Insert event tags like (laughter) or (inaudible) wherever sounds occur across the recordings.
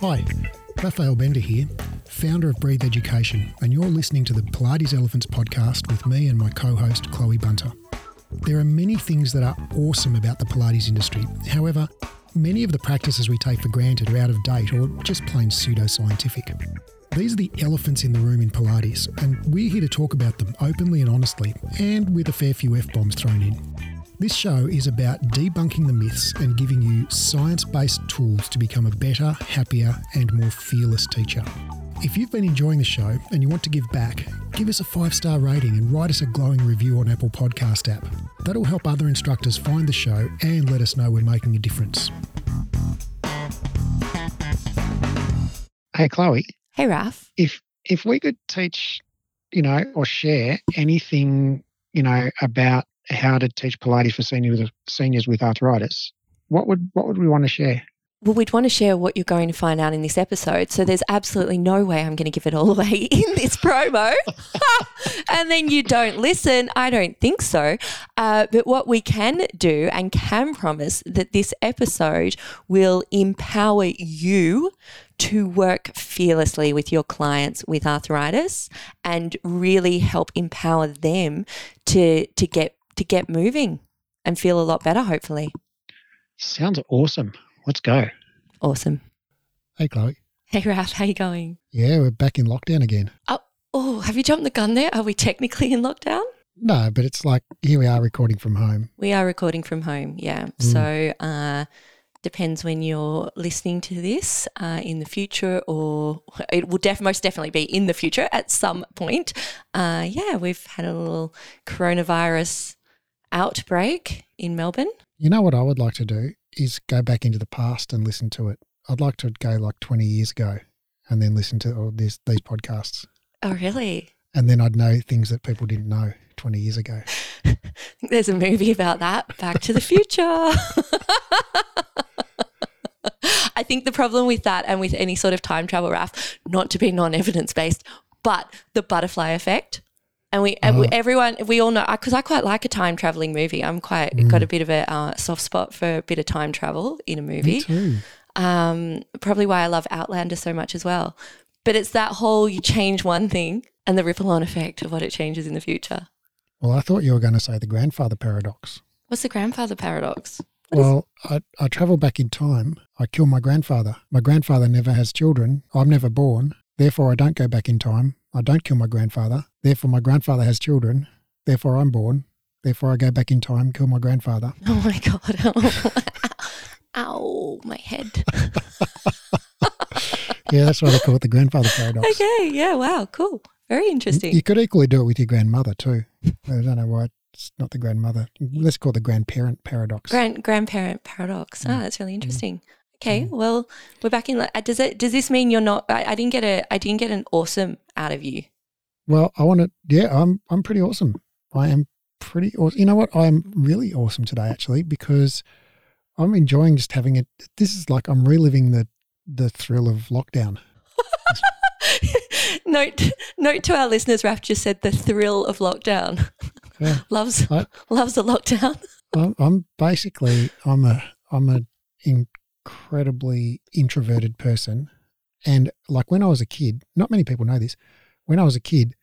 Hi, Raphael Bender here, founder of Breathe Education, and you're listening to the Pilates Elephants podcast with me and my co host, Chloe Bunter. There are many things that are awesome about the Pilates industry. However, many of the practices we take for granted are out of date or just plain pseudoscientific. These are the elephants in the room in Pilates, and we're here to talk about them openly and honestly, and with a fair few F bombs thrown in. This show is about debunking the myths and giving you science based tools to become a better, happier, and more fearless teacher. If you've been enjoying the show and you want to give back, give us a five star rating and write us a glowing review on Apple Podcast app. That'll help other instructors find the show and let us know we're making a difference. Hey, Chloe, Hey, Raf. if if we could teach, you know, or share anything, you know, about how to teach Pilates for seniors seniors with arthritis, what would what would we want to share? Well, we'd want to share what you're going to find out in this episode. So there's absolutely no way I'm going to give it all away (laughs) in this promo. (laughs) and then you don't listen. I don't think so. Uh, but what we can do and can promise that this episode will empower you to work fearlessly with your clients with arthritis and really help empower them to to get to get moving and feel a lot better hopefully. Sounds awesome. Let's go. Awesome. Hey, Chloe. Hey Raf, how you going? Yeah, we're back in lockdown again. Oh, have you jumped the gun there? Are we technically in lockdown? No, but it's like here we are recording from home. We are recording from home, yeah. Mm. So uh depends when you're listening to this uh, in the future, or (laughs) it will def- most definitely be in the future at some point. Uh, yeah, we've had a little coronavirus outbreak in Melbourne. You know what I would like to do is go back into the past and listen to it. I'd like to go like 20 years ago and then listen to all these, these podcasts. Oh, really? And then I'd know things that people didn't know 20 years ago. (laughs) There's a movie about that. Back to the Future. (laughs) I think the problem with that and with any sort of time travel Raf, not to be non-evidence based, but the butterfly effect. And we, and Uh-huh. everyone, we all know because I quite like a time traveling movie. I'm quite got a bit of a uh, soft spot for a bit of time travel in a Me movie. too. Um, probably why I love Outlander so much as well. But it's that whole you change one thing and the ripple on effect of what it changes in the future. Well, I thought you were going to say the grandfather paradox. What's the grandfather paradox? Well, I, I travel back in time. I kill my grandfather. My grandfather never has children. I'm never born. Therefore, I don't go back in time. I don't kill my grandfather. Therefore, my grandfather has children. Therefore, I'm born. Therefore, I go back in time, kill my grandfather. (laughs) Oh my god! (laughs) Ow, my head. (laughs) Yeah, that's why they call it the grandfather paradox. Okay, yeah, wow, cool, very interesting. You could equally do it with your grandmother too. I don't know why it's not the grandmother. Let's call it the grandparent paradox. Grand grandparent paradox. Mm. Ah, that's really interesting. Okay, well, we're back in. uh, Does it? Does this mean you're not? I, I didn't get a. I didn't get an awesome out of you. Well, I want to. Yeah, I'm. I'm pretty awesome. I am pretty awesome. You know what? I am really awesome today, actually, because I'm enjoying just having it. This is like I'm reliving the the thrill of lockdown. (laughs) note note to our listeners. Raf just said the thrill of lockdown. Yeah. (laughs) loves I- loves a lockdown. (laughs) I'm, I'm basically I'm a I'm a incredibly introverted person, and like when I was a kid, not many people know this. When I was a kid,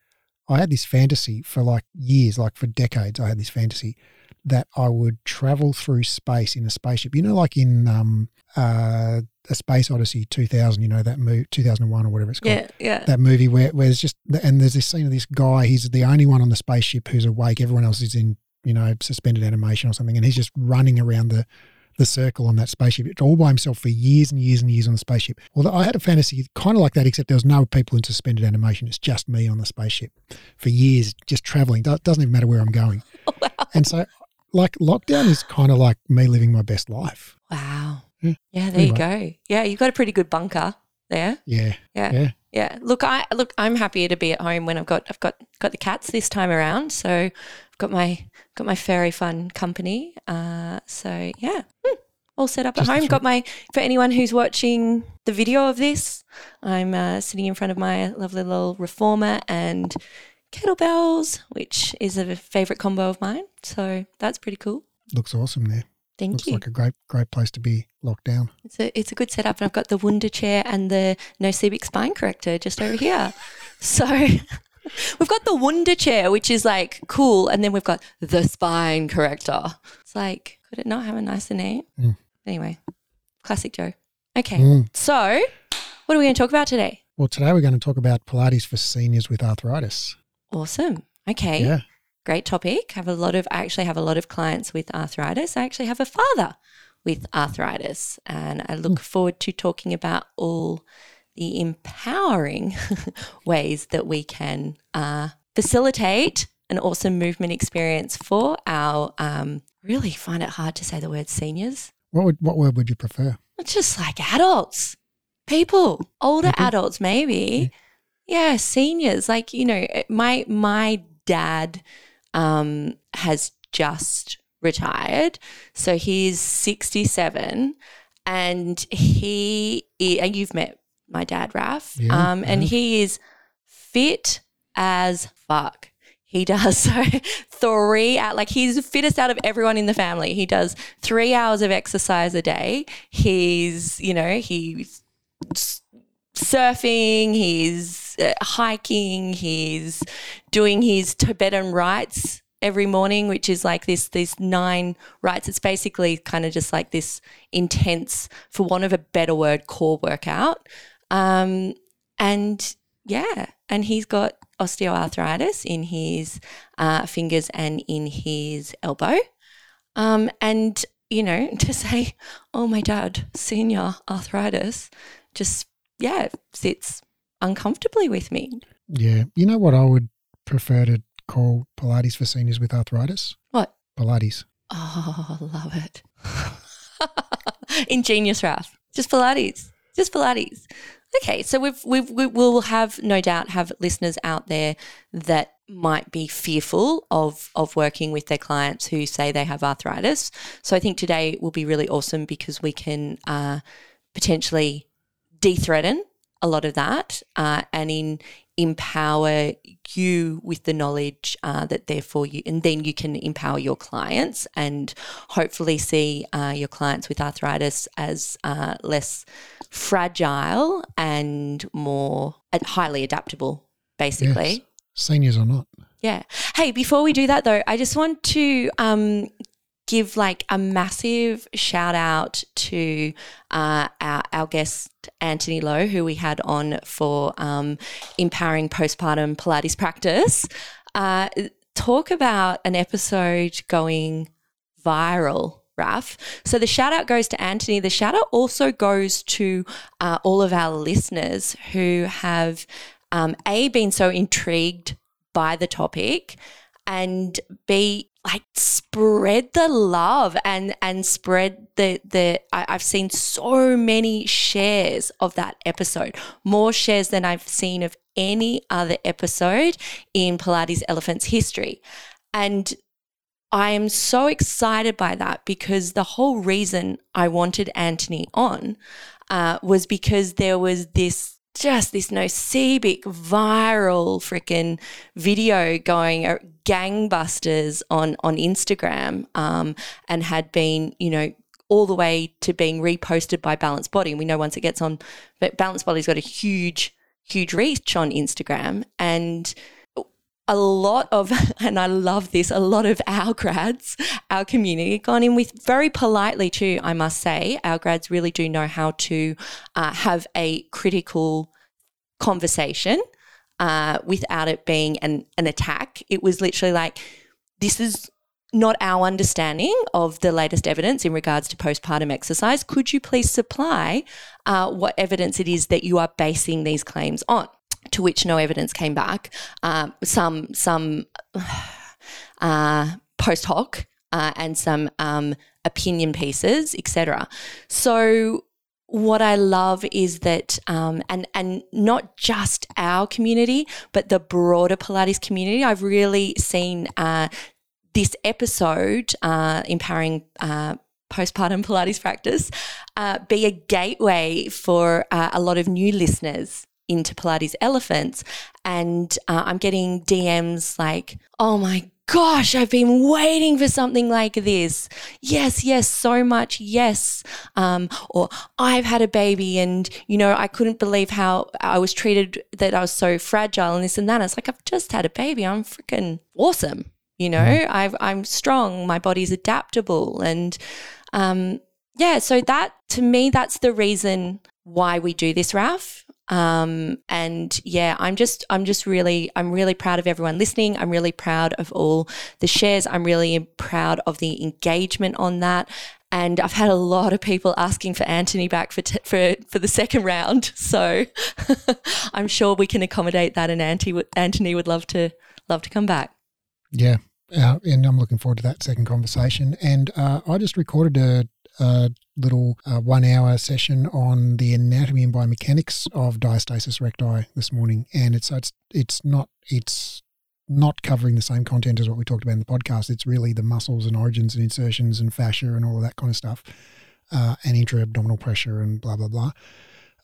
I had this fantasy for like years, like for decades. I had this fantasy that I would travel through space in a spaceship. You know, like in um uh a Space Odyssey 2000. You know that movie 2001 or whatever it's called Yeah, yeah. that movie where, where it's just and there's this scene of this guy he's the only one on the spaceship who's awake everyone else is in you know suspended animation or something and he's just running around the the circle on that spaceship it's all by himself for years and years and years on the spaceship well i had a fantasy kind of like that except there was no people in suspended animation it's just me on the spaceship for years just traveling Do- doesn't even matter where i'm going (laughs) and so like lockdown is kind of like me living my best life Wow. Yeah. Yeah, there you go. Yeah, you've got a pretty good bunker there. yeah Yeah. yeah Yeah. Look, I look. I'm happier to be at home when I've got I've got got the cats this time around. So got my got my fairy fun company. Uh, so yeah, Hmm. all set up Just at home. Got my for anyone who's watching the video of this. I'm uh, sitting in front of my lovely little reformer and kettlebells, which is a favorite combo of mine. So that's pretty cool. looks awesome there Thank Looks you. Looks like a great great place to be locked down. It's a it's a good setup, and I've got the Wunder chair and the Nocibic spine corrector just over here. (laughs) So we've got the Wunder chair, which is like cool, and then we've got the spine corrector. It's like could it not have a nicer name? Mm. Anyway, classic Joe. Okay, Mm. so what are we going to talk about today? Well, today we're going to talk about Pilates for seniors with arthritis. Awesome. Okay. Yeah. great topic. I have a lot of I actually have a lot of clients with arthritis. I actually have a father with arthritis, and I look forward to talking about all the empowering (laughs) ways that we can uh, facilitate an awesome movement experience for our. Um, really find it hard to say the word seniors. What would what word would you prefer? Just like adults, people, older People? adults, maybe. Yeah, seniors. Like you know, my my dad um, has just retired, so he's sixty seven, and he and you've met my dad, Raf, Yeah, um, and have. he is fit as fuck. He does (laughs) so three out like he's the fittest out of everyone in the family. He does three hours of exercise a day. He's you know he's surfing. He's uh, hiking. He's doing his Tibetan rites every morning, which is like this this nine rites. It's basically kind of just like this intense, for want of a better word, core workout. Um, and yeah, and he's got osteoarthritis in his uh, fingers and in his elbow. Um, and you know, (laughs) to say, "Oh, my dad, senior arthritis," just yeah, sits uncomfortably with me. Yeah. You know what I would prefer to call Pilates for seniors with arthritis? What? Pilates. Oh, I (laughs) love it. (laughs) Ingenious, Raf. Just Pilates. Just Pilates. Okay, so we've, we've, we will have no doubt have listeners out there that might be fearful of of working with their clients who say they have arthritis. So I think today will be really awesome because we can uh, potentially de-threaten a lot of that uh, and in empower you with the knowledge uh, that therefore you and then you can empower your clients and hopefully see uh, your clients with arthritis as uh, less fragile and more highly adaptable basically Yes. Seniors or not. yeah. Hey, before we do that though, I just want to um, give like a massive shout out to uh, our, our guest Anthony Lowe, who we had on for um, empowering postpartum Pilates practice. Uh, talk about an episode going viral. Raf. So the shout out goes to Anthony. The shout out also goes to uh, all of our listeners who have um, a been so intrigued by the topic and b like spread the love and and spread the the I, i've seen so many shares of that episode. More shares than i've seen of any other episode in pilates elephants history. And I am so excited by that because the whole reason I wanted Anthony on uh, was because there was this just this Nocibic viral freaking video going uh, gangbusters on on Instagram um, and had been you know all the way to being reposted by Balanced Body. And we know once it gets on, but Balanced Body's got a huge huge reach on Instagram and a lot of, (laughs) and I love this, a lot of our grads, our community, gone in with very politely too, I must say. Our grads really do know how to uh, have a critical conversation uh, without it being an, an attack. It was literally like, this is not our understanding of the latest evidence in regards to postpartum exercise. Could you please supply uh, what evidence it is that you are basing these claims on? To which no evidence came back. Um, some some (sighs) uh, post hoc uh, and some um, opinion pieces, etc. So what I love is that, um, and and not just our community, but the broader Pilates community. I've really seen uh, this episode, uh, empowering. Uh, postpartum Pilates practice uh, be a gateway for uh, a lot of new listeners into Pilates Elephants. And uh, I'm getting DMs like, oh my gosh, I've been waiting for something like this. Yes, yes, so much, yes. Um, or I've had a baby and, you know, I couldn't believe how I was treated, that I was so fragile and this and that. It's like, I've just had a baby. I'm freaking awesome. You know, mm. I've, I'm strong. My body's adaptable. And um, yeah, so that to me, that's the reason why we do this, Raf. Um, and yeah, I'm just, I'm just really, I'm really proud of everyone listening. I'm really proud of all the shares. I'm really proud of the engagement on that. And I've had a lot of people asking for Anthony back for t- for for the second round. (laughs) So (laughs) I'm sure we can accommodate that. And Anthony, Anthony would love to love to come back. Yeah, uh, and I'm looking forward to that second conversation. And uh, I just recorded a a little uh, one hour session on the anatomy and biomechanics of diastasis recti this morning, and it's it's it's not it's not covering the same content as what we talked about in the podcast. It's really the muscles and origins and insertions and fascia and all of that kind of stuff, uh, and intra abdominal pressure and blah blah blah.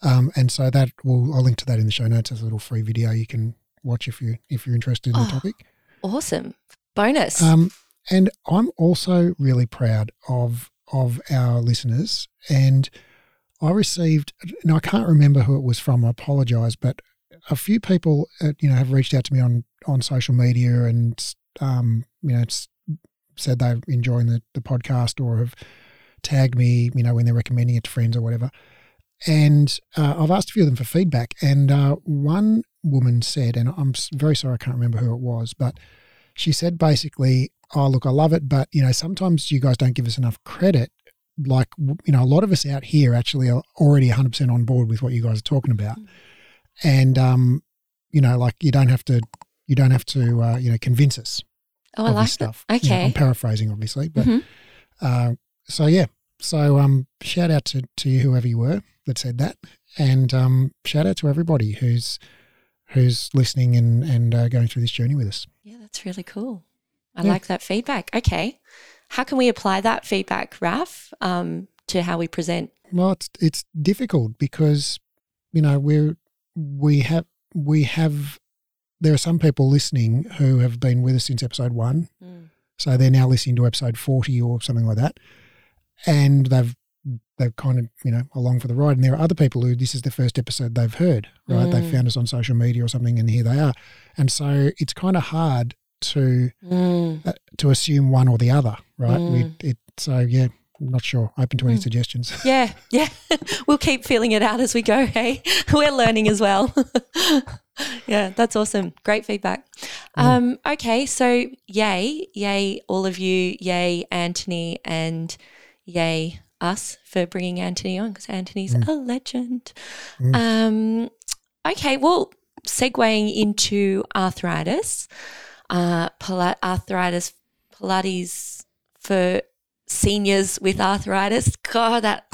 Um, and so that will I'll link to that in the show notes as a little free video you can watch if you if you're interested in oh, the topic. Awesome bonus. Um, and I'm also really proud of of our listeners. And I received, now I can't remember who it was from, I apologize, but a few people, uh, you know, have reached out to me on, on social media and, um, you know, said they're enjoying the, the podcast or have tagged me, you know, when they're recommending it to friends or whatever. And uh, I've asked a few of them for feedback. And uh, one woman said, and I'm very sorry I can't remember who it was, but she said basically, oh, look, I love it, but, you know, sometimes you guys don't give us enough credit. Like, you know, a lot of us out here actually are already 100% on board with what you guys are talking about. Mm. And, um, you know, like you don't have to, you don't have to, uh, you know, convince us. Oh, I like stuff. That. Okay. You know, I'm paraphrasing, obviously, but, mm-hmm. uh, so yeah. So, um, shout out to, to you, whoever you were that said that. And, um, shout out to everybody who's, who's listening and, and uh, going through this journey with us. Yeah, that's really cool. I yeah. like that feedback. Okay. How can we apply that feedback, Raf, um, to how we present? Well, it's it's difficult because you know we're we have we have there are some people listening who have been with us since episode one, mm. so they're now listening to episode forty or something like that, and they've they've kind of you know along for the ride. And there are other people who this is the first episode they've heard, right? Mm. They found us on social media or something, and here they are. And so it's kind of hard to mm. uh, to assume one or the other, right? Mm. We, it, so yeah, I'm not sure. Open to any mm. suggestions. (laughs) Yeah, yeah. (laughs) we'll keep feeling it out as we go. Hey, (laughs) we're learning as well. yeah, that's awesome. Great feedback. Mm. Um, okay, so yay, yay, all of you, yay, Anthony, and yay, us for bringing Anthony on because Anthony's mm. a legend. Mm. Um, okay, well, segueing into arthritis, uh, arthritis, Pilates for seniors with arthritis. God, that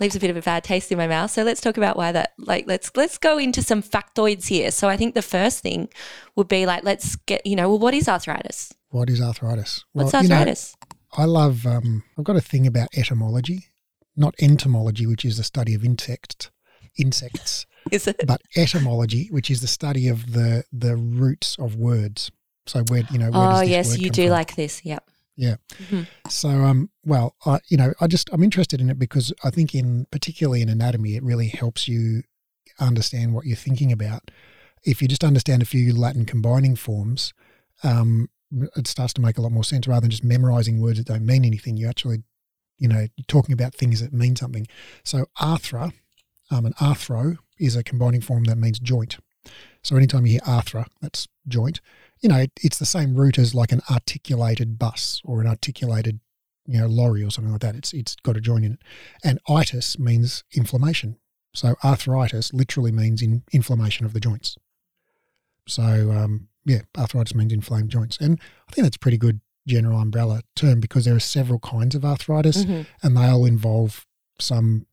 leaves a bit of a bad taste in my mouth. So let's talk about why that. Like, let's let's go into some factoids here. So I think the first thing would be like, let's get you know, well, what is arthritis? What is arthritis? What's well, arthritis? You know, I love, um, I've got a thing about etymology, not entomology, which is the study of insects, insects. (laughs) is it? But etymology, which is the study of the the roots of words. So where you know. Where oh yes, you do from? like this. Yep. Yeah. Mm-hmm. So um, well, I you know, I just I'm interested in it because I think in particularly in anatomy, it really helps you understand what you're thinking about. If you just understand a few Latin combining forms, um, it starts to make a lot more sense rather than just memorizing words that don't mean anything. You actually, you know, you're talking about things that mean something. So arthra, um, an arthro is a combining form that means joint. So anytime you hear arthra, that's joint. You know, it, it's the same root as like an articulated bus or an articulated, you know, lorry or something like that. It's it's got a joint in it. And itis means inflammation. So arthritis literally means in inflammation of the joints. So um, yeah, arthritis means inflamed joints. And I think that's a pretty good general umbrella term because there are several kinds of arthritis mm-hmm. and they all involve some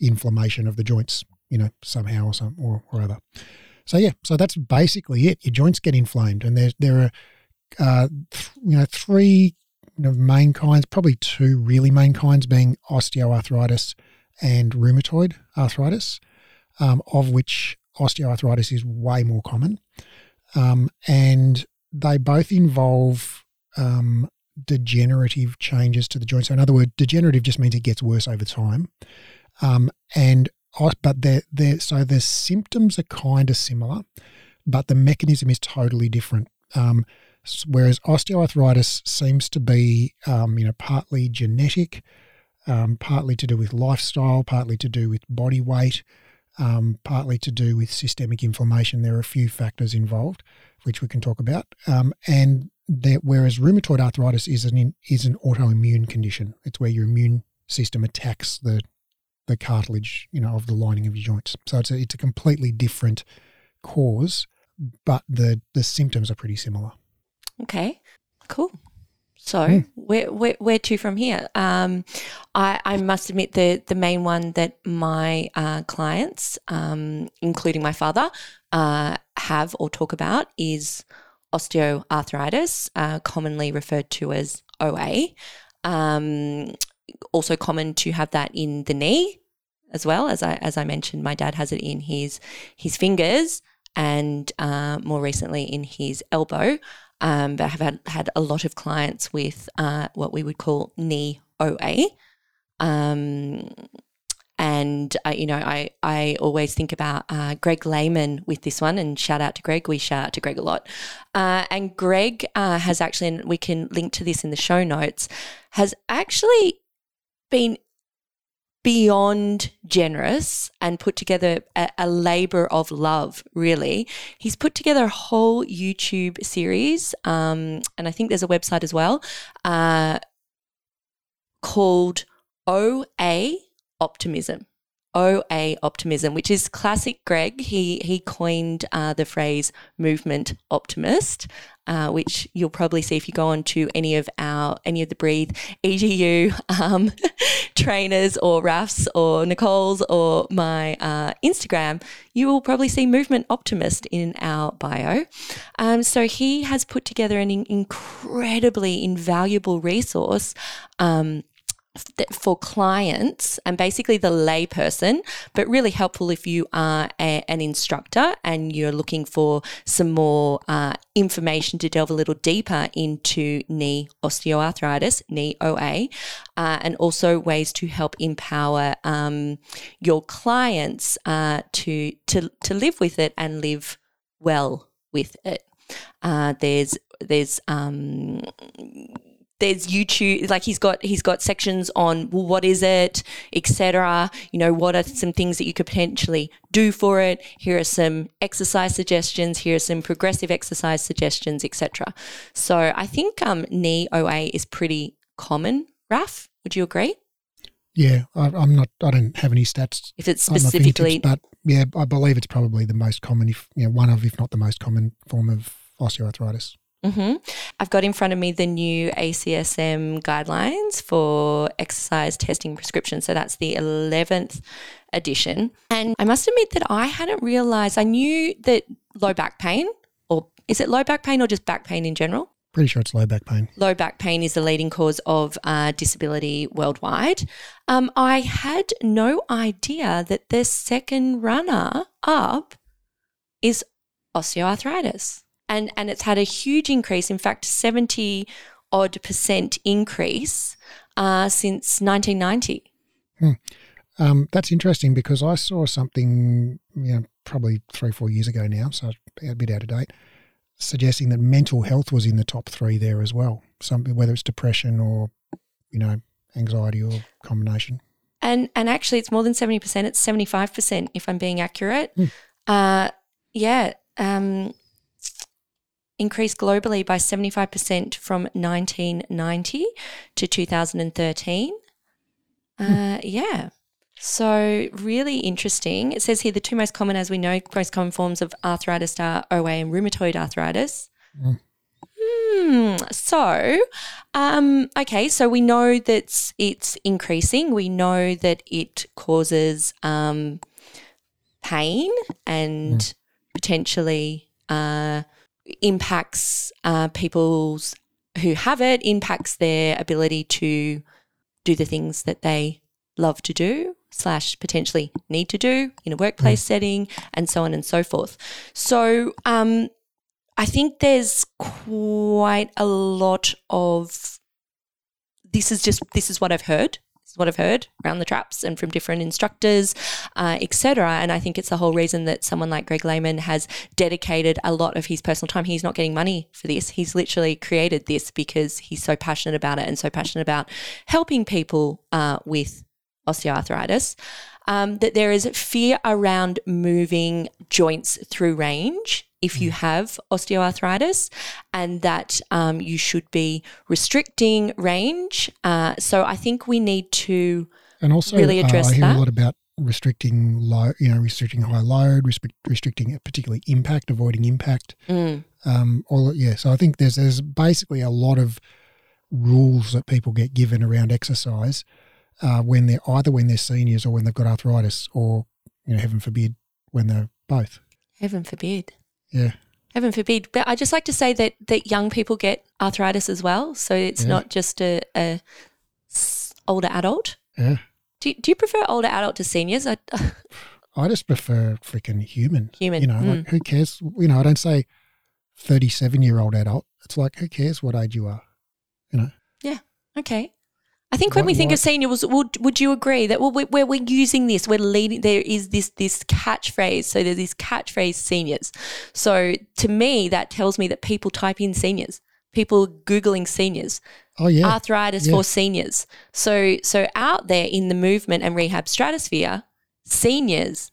inflammation of the joints, you know, somehow or some or, or other. So yeah, so that's basically it. Your joints get inflamed, and there there are uh, th- you know three you know, main kinds, probably two really main kinds, being osteoarthritis and rheumatoid arthritis, um, of which osteoarthritis is way more common. Um, and they both involve um, degenerative changes to the joint. So, in other words, degenerative just means it gets worse over time. Um, and but they're, they're, so the symptoms are kind of similar, but the mechanism is totally different. Um, whereas osteoarthritis seems to be, um, you know, partly genetic, um, partly to do with lifestyle, partly to do with body weight, um, partly to do with systemic inflammation. There are a few factors involved, which we can talk about. Um, and that whereas rheumatoid arthritis is an is an autoimmune condition. It's where your immune system attacks the the cartilage, you know, of the lining of your joints. So it's a, it's a completely different cause, but the the symptoms are pretty similar. Okay, cool. So mm. where, where where to from here? Um, I, I must admit the the main one that my uh, clients, um, including my father, uh, have or talk about is osteoarthritis, uh, commonly referred to as OA. Um, also common to have that in the knee as well as I as I mentioned. My dad has it in his his fingers and uh, more recently in his elbow. Um, but I have had, had a lot of clients with uh, what we would call knee OA. Um, and uh, you know, I I always think about uh, Greg Lehman with this one, and shout out to Greg. We shout out to Greg a lot. Uh, and Greg uh, has actually, and we can link to this in the show notes, has actually been beyond generous and put together a, a, labor of love, really. He's put together a whole YouTube series, um, and I think there's a website as well uh, called OA Optimism. OA optimism, which is classic Greg. He he coined uh, the phrase movement optimist, uh, which you'll probably see if you go on to any of our any of the Breathe EDU um, (laughs) trainers or Rafs or Nicole's or my uh, Instagram. You will probably see movement optimist in our bio. Um, so he has put together an incredibly invaluable resource. Um, for clients and basically the layperson, but really helpful if you are a, an instructor and you're looking for some more uh, information to delve a little deeper into knee osteoarthritis, knee OA, uh, and also ways to help empower um, your clients uh, to to to live with it and live well with it. Uh, there's there's um, there's YouTube like he's got he's got sections on well what is it etc you know what are some things that you could potentially do for it? Here are some exercise suggestions. Here are some progressive exercise suggestions etc so I think um, knee OA is pretty common. Raf would you agree? Yeah I, am not I don't have any stats. If it's specifically but yeah I believe it's probably the most common if you know one of if not the most common form of osteoarthritis Mm-hmm. I've got in front of me the new ACSM guidelines for exercise testing prescriptions. So that's the 11th edition. And I must admit that I hadn't realized, I knew that low back pain, or is it low back pain or just back pain in general? Pretty sure it's low back pain. Low back pain is the leading cause of uh, disability worldwide. Um, I had no idea that the second runner up is osteoarthritis and and it's had a huge increase. In fact, seventy odd percent increase uh, since 1990. Hmm. Um, that's interesting because I saw something, you know, probably three, four years ago now, so a bit out of date, suggesting that mental health was in the top three there as well. Some, whether it's depression or, you know, anxiety or combination. And and actually, it's more than seventy percent. It's seventy five percent, if I'm being accurate. Hmm. Uh, yeah. Um, increased globally by 75% from 1990 to 2013. Hmm. Uh, yeah. So, really interesting. It says here the two most common, as we know, most common forms of arthritis are OA and rheumatoid arthritis. Mm. Hmm. So, um, okay, so we know that it's increasing. We know that it causes um, pain and mm. potentially uh, impacts uh, people's who have it, impacts their ability to do the things that they love to do slash potentially need to do in a workplace mm. setting and so on and so forth. So um, I think there's quite a lot of this is just this is what I've heard. What I've heard around the traps and from different instructors, uh, etc. And I think it's the whole reason that someone like Greg Lehman has dedicated a lot of his personal time. He's not getting money for this. He's literally created this because he's so passionate about it and so passionate about helping people uh, with osteoarthritis. Um, that there is fear around moving joints through range if you have osteoarthritis, and that um, you should be restricting range. Uh, so I think we need to And also, Really address uh, I hear that. a lot about restricting low, you know, restricting high load, restrict, restricting particularly impact, avoiding impact. mm, Um, all yeah. So I think there's there's basically a lot of rules that people get given around exercise uh, when they're either when they're seniors or when they've got arthritis, or you know, heaven forbid, when they're both. heaven forbid. Yeah. Heaven forbid. But I just like to say that that young people get arthritis as well. So it's Yeah. not just a, a older adult. Yeah. Do, do you prefer older adult to seniors? I, (laughs) I just prefer freaking human. Human, You know, mm. like who cares? You know, I don't say 37 year old adult. It's like, who cares what age you are? You know? Yeah. Okay. I think when What- we think what- of seniors, would would you agree that well, we- where we're using this, we're leading. There is this this catchphrase. So there's this catchphrase seniors. So to me, that tells me that people type in seniors. People googling seniors, Oh, yeah. arthritis Yeah. for seniors. So so out there in the movement and rehab stratosphere, seniors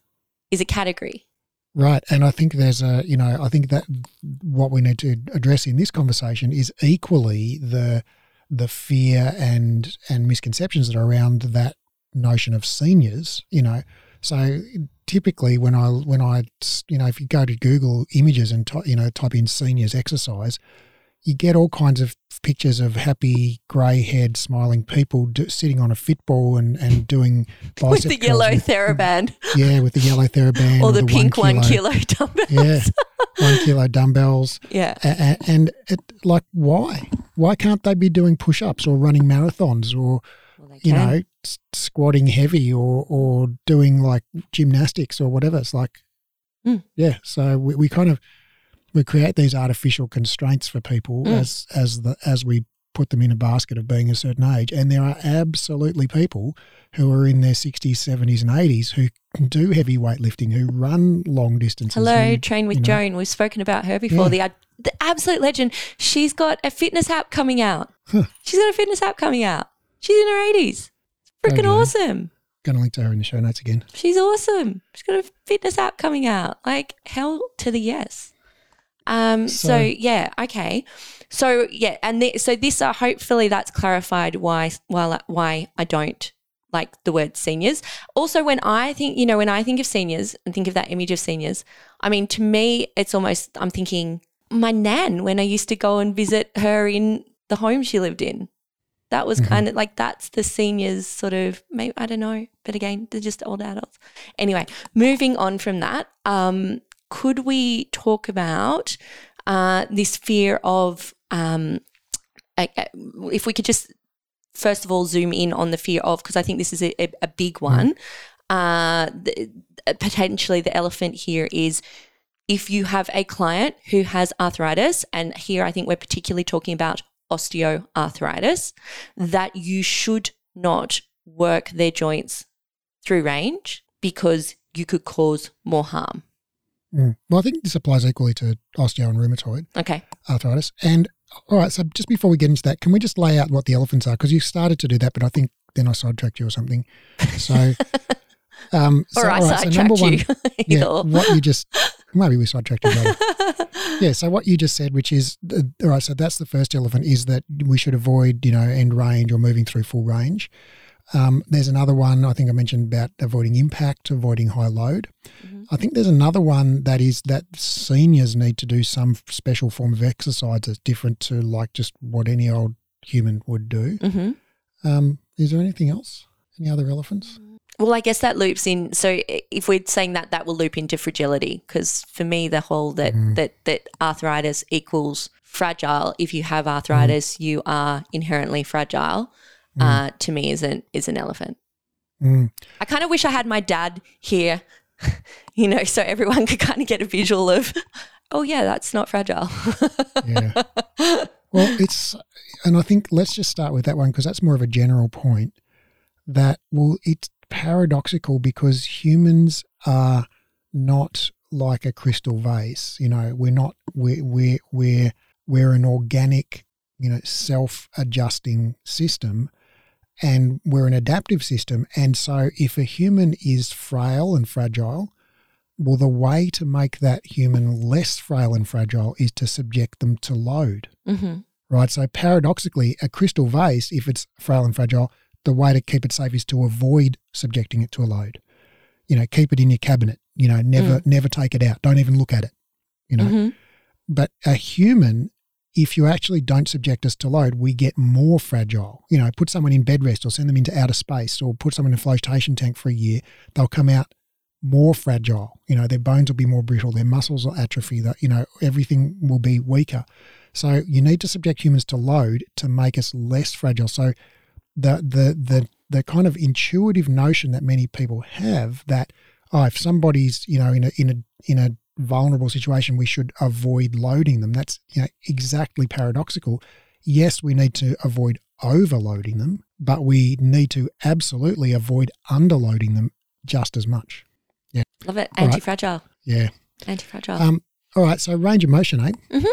is a category. Right. And I think there's a, you know, I think that what we need to address in this conversation is equally the the fear and and misconceptions that are around that notion of seniors, you know. So typically when I when I you know if you go to Google images and ty- you know type in seniors exercise, you get all kinds of pictures of happy grey-haired smiling people do, sitting on a fitball and and doing With the yellow with- TheraBand yeah, with the yellow TheraBand or the, pink one kilo kilo dumbbell. yeah, one kilo dumbbells, Yeah. and, and it like why? Why can't they be doing push-ups or running marathons or Well, you know s- squatting heavy or or doing like gymnastics or whatever? It's like, Mm. yeah. So we, we kind of we create these artificial constraints for people Mm. as as the as we put them in a basket of being a certain age, and there are absolutely people who are in their 60s, 70s, and 80s who can do heavy weightlifting, who run long distances. Hello, who- Train with you know. Joan. We've spoken about her before. Yeah. The the absolute legend. She's got a fitness app coming out. Huh. She's got a fitness app coming out. She's in her eighties. Freaking Okay. awesome. Going to link to her in the show notes again. She's awesome. She's got a fitness app coming out. Like hell to the yes. Um. So, So- yeah. Okay. So yeah, and th- so this uh, hopefully that's clarified why why why I don't like the word seniors. Also, when I think you know when I think of seniors and think of that image of seniors, I mean to me it's almost I'm thinking my nan when I used to go and visit her in the home she lived in. That was Mhm. kind of like that's the seniors sort of maybe I don't know, but again they're just older adults. Anyway, moving on from that, um, could we talk about uh, this fear of um, if we could just first of all zoom in on the fear of because I think this is a, a, a big one. Uh, the, potentially, the elephant here is if you have a client who has arthritis, and here I think we're particularly talking about osteoarthritis, that you should not work their joints through range because you could cause more harm. Mm. Well, I think this applies equally to osteo and rheumatoid Okay. arthritis. And all right, so just before we get into that, can we just lay out what the elephants are? Because you started to do that, but I think then I sidetracked you or something. So, (laughs) um, so, or I all right, so number sidetracked one, you. (laughs) yeah, what you just maybe we sidetracked other. (laughs) Yeah, so what you just said, which is all right. So that's the first elephant is that we should avoid, you know, end range or moving through full range. Um, there's another one I think I mentioned about avoiding impact, avoiding high load. Mhm. I think there's another one that is that seniors need to do some special form of exercise that's different to like just what any old human would do. hmm Um, is there anything else? Any other elephants? Well, I guess that loops in. So if we're saying that, that will loop into fragility because for me, the whole that Mhm. that that arthritis equals fragile. If you have arthritis, you are inherently fragile. Uh, to me, is an is an elephant. Mm. I kind of wish I had my dad here, (laughs) you know, so everyone (laughs) could kind of get a visual of oh yeah, that's not fragile. Yeah. (laughs) Well, it's, and I think let's just start with that one because that's more of a general point that, well, it's paradoxical because humans are not like a crystal vase. You know, we're not, we're, we're, we're, we're an organic, you know, self adjusting system and we're an adaptive system. And so if a human is frail and fragile, well, the way to make that human less frail and fragile is to subject them to load. hmm Right. So paradoxically, a crystal vase, if it's frail and fragile, the way to keep it safe is to avoid subjecting it to a load. You know, keep it in your cabinet. You know, never never take it out. Don't even look at it. You know. hmm But a human, if you actually don't subject us to load, we get more fragile. You know, put someone in bed rest or send them into outer space or put someone in a flotation tank for a year, they'll come out more fragile. You know, their bones will be more brittle, their muscles will atrophy, that you know, everything will be weaker. So you need to subject humans to load to make us less fragile. So the the the the kind of intuitive notion that many people have that oh, if somebody's you know in a in a in a vulnerable situation, we should avoid loading them. That's you know exactly paradoxical. Yes, we need to avoid overloading them, but we need to absolutely avoid underloading them just as much. Yeah. Love it. Anti-fragile. Yeah. Anti-fragile. Um, all right. So range of motion, eh? Mhm.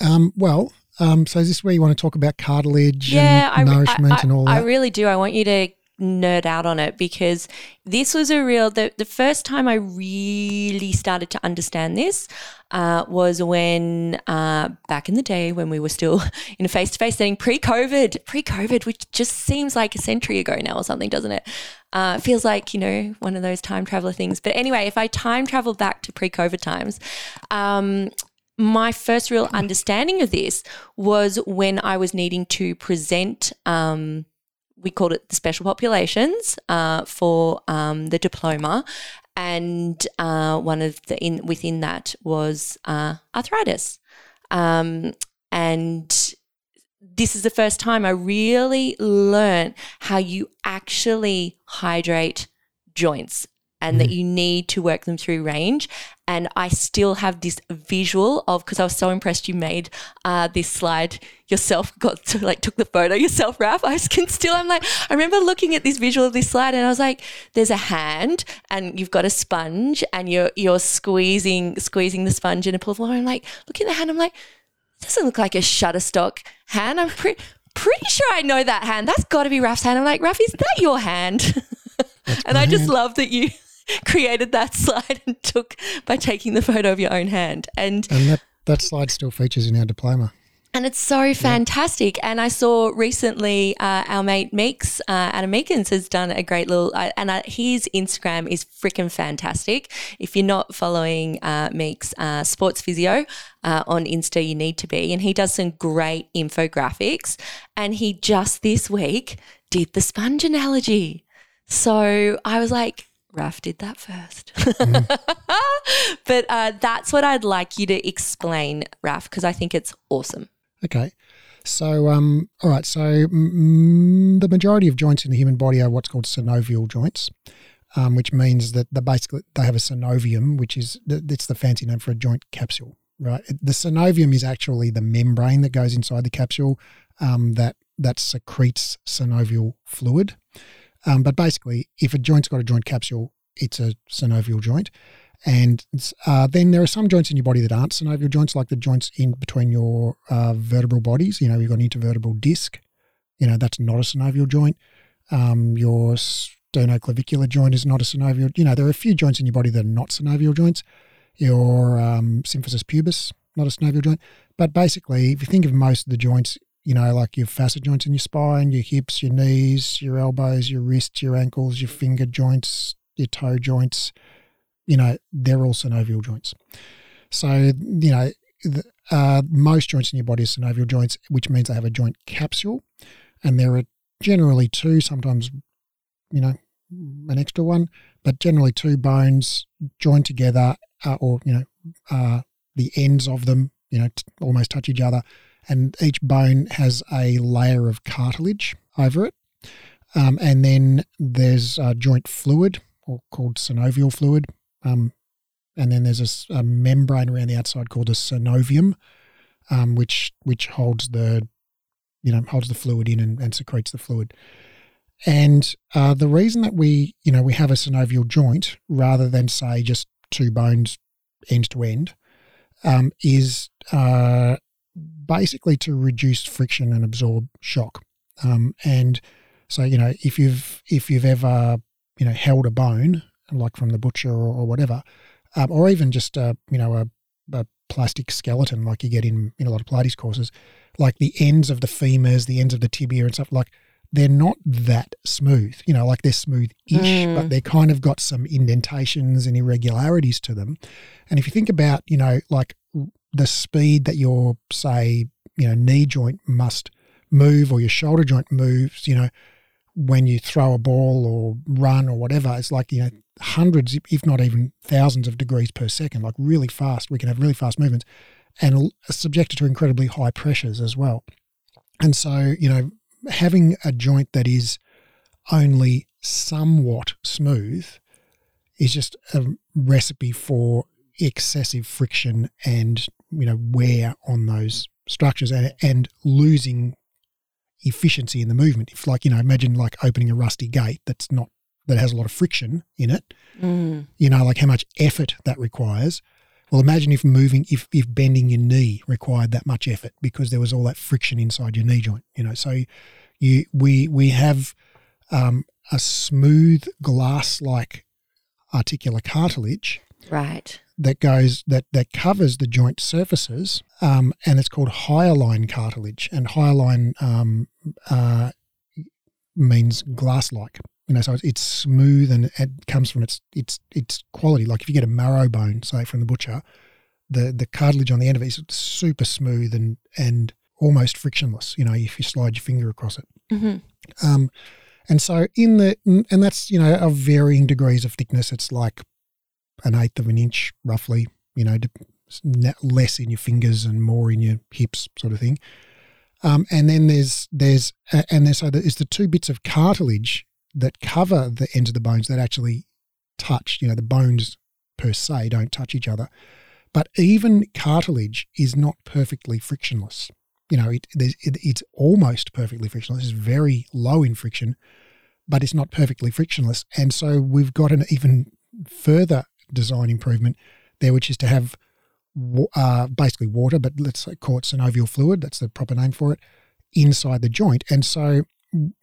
Um, well, um, so is this where you want to talk about cartilage yeah, and re- nourishment I, I, and all that? I really do. I want you to nerd out on it because this was a real the, the first time I really started to understand this uh, was when uh, back in the day when we were still (laughs) in a face to face setting pre COVID, pre COVID, which just seems like a century ago now or something, doesn't it? Uh, feels like, you know, one of those time traveler things. But anyway, if I time travel back to pre COVID times, um, my first real understanding of this was when I was needing to present. Um, we called it the special populations uh, for um, the diploma, and uh, one of the in within that was uh, arthritis, um, and this is the first time I really learned how you actually hydrate joints and that you need to work them through range. And I still have this visual of because I was so impressed you made uh, this slide yourself, (laughs) got to like took the photo yourself, Raf. I (laughs) can still, I'm like, I remember looking at this visual of this slide and I was like, there's a hand and you've got a sponge and you're you're squeezing squeezing the sponge in a pool of water. I'm like, look at the hand, I'm like, doesn't look like a Shutterstock hand. I'm pretty pretty sure I know that hand. That's got to be Raf's hand. I'm like, Raf, is that your hand? (laughs) and I just love that you (laughs) created that (laughs) slide and took by taking the photo of your own hand. And and that, that slide still features in our diploma. and it's so fantastic. And I saw recently uh, our mate Meeks, uh, Adam Meakins, has done a great little, uh, and uh, his Instagram is freaking fantastic. If you're not following uh, Meeks uh, Sports Physio uh, on Insta, you need to be. And he does some great infographics. And he just this week did the sponge analogy. So I was like, Raf did that first. (laughs) but uh, that's what I'd like you to explain, Raf, because I think it's awesome. Okay. So, um, all right. So, mm, the majority of joints in the human body are what's called synovial joints, um, which means that they basically they have a synovium, which is it's the fancy name for a joint capsule, right? The synovium is actually the membrane that goes inside the capsule um, that that secretes synovial fluid. Um, but basically, if a joint's got a joint capsule, it's a synovial joint. And uh, then there are some joints in your body that aren't synovial joints, like the joints in between your uh, vertebral bodies. You know, you've got an intervertebral disc. You know, that's not a synovial joint. Um, your sternoclavicular joint is not a synovial. You know, there are a few joints in your body that are not synovial joints. Your um, symphysis pubis, not a synovial joint. But basically, if you think of most of the joints, you know, like your facet joints in your spine, your hips, your knees, your elbows, your wrists, your ankles, your finger joints, your toe joints, you know, they're all synovial joints. So, you know, uh, most joints in your body are synovial joints, which means they have a joint capsule. And there are generally two, sometimes, you know, an extra one, but generally two bones joined together, uh, or, you know, uh, the ends of them, you know, t- almost touch each other. And each bone has a layer of cartilage over it. Um, and then there's uh, joint fluid, or called synovial fluid, um, and then there's a membrane around the outside called a synovium, um, which which holds the you know holds the fluid in and, and secretes the fluid. And uh, the reason that we you know we have a synovial joint rather than say just two bones end to end um, is uh, basically to reduce friction and absorb shock. Um, and so you know if you've if you've ever you know held a bone like from the butcher or, or whatever, um, or even just a you know a, a plastic skeleton like you get in in a lot of Pilates courses, like the ends of the femurs, the ends of the tibia and stuff like they're not that smooth. You know, like they're smooth-ish, Mm. but they kind of got some indentations and irregularities to them. And if you think about you know like the speed that your say you know knee joint must move or your shoulder joint moves, you know when you throw a ball or run or whatever, it's like, you know, hundreds, if not even thousands of degrees per second, like really fast. We can have really fast movements and subjected to incredibly high pressures as well. And so, you know, having a joint that is only somewhat smooth is just a recipe for excessive friction and, you know, wear on those structures and, and losing efficiency in the movement. If like, you know, imagine like opening a rusty gate that's not that has a lot of friction in it, Mm. you know, like how much effort that requires. Well, imagine if moving, if, if bending your knee required that much effort because there was all that friction inside your knee joint, you know. So you, we, we have um, a smooth glass like articular cartilage Right. that goes that that covers the joint surfaces, um, and it's called hyaline cartilage. And hyaline um, uh, means glass-like. You know, so it's, it's smooth and it comes from its its its quality. Like if you get a marrow bone, say from the butcher, the the cartilage on the end of it is super smooth and and almost frictionless. You know, if you slide your finger across it. hmm Um, and so in the and that's you know of varying degrees of thickness. It's like an eighth of an inch, roughly. You know, less in your fingers and more in your hips, sort of thing. Um, and then there's there's a- and there's so there's the two bits of cartilage that cover the ends of the bones that actually touch. You know, the bones per se don't touch each other, but even cartilage is not perfectly frictionless you know, it, it, it's almost perfectly frictionless. It's very low in friction, but it's not perfectly frictionless. And so we've got an even further design improvement there, which is to have uh, basically water, but let's say it synovial fluid. That's the proper name for it inside the joint. And so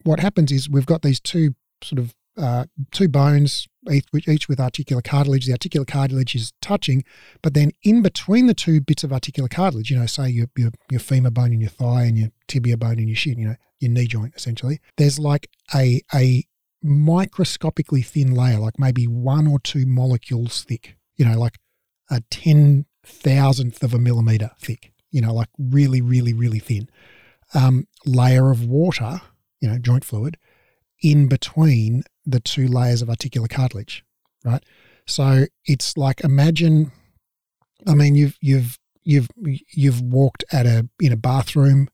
what happens is we've got these two sort of uh, two bones, each, with- each with articular cartilage. The articular cartilage is touching, but then in between the two bits of articular cartilage, you know, say your, your, your femur bone in your thigh and your tibia bone in your shin, you know, your knee joint essentially, there's like a, a microscopically thin layer, like maybe one or two molecules thick, you know, like a 10 thousandth of a millimeter thick, you know, like really, really, really thin um, layer of water, you know, joint fluid in between the two layers of articular cartilage, right? So it's like imagine, I mean, you've you've you've you've walked at a in a bathroom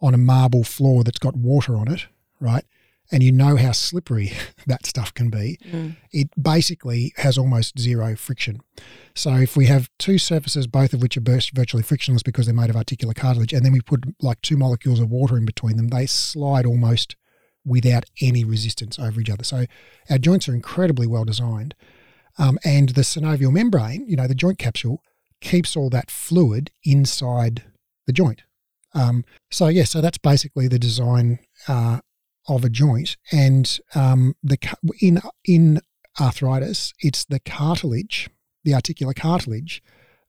on a marble floor that's got water on it, right? And you know how slippery (laughs) that stuff can be. Mm. It basically has almost zero friction. So if we have two surfaces, both of which are burst- virtually frictionless because they're made of articular cartilage, and then we put like two molecules of water in between them, they slide almost without any resistance over each other. So our joints are incredibly well designed. Um, and the synovial membrane, you know, the joint capsule, keeps all that fluid inside the joint. Um, so yeah, so that's basically the design uh, of a joint. And um, the in in arthritis, it's the cartilage, the articular cartilage,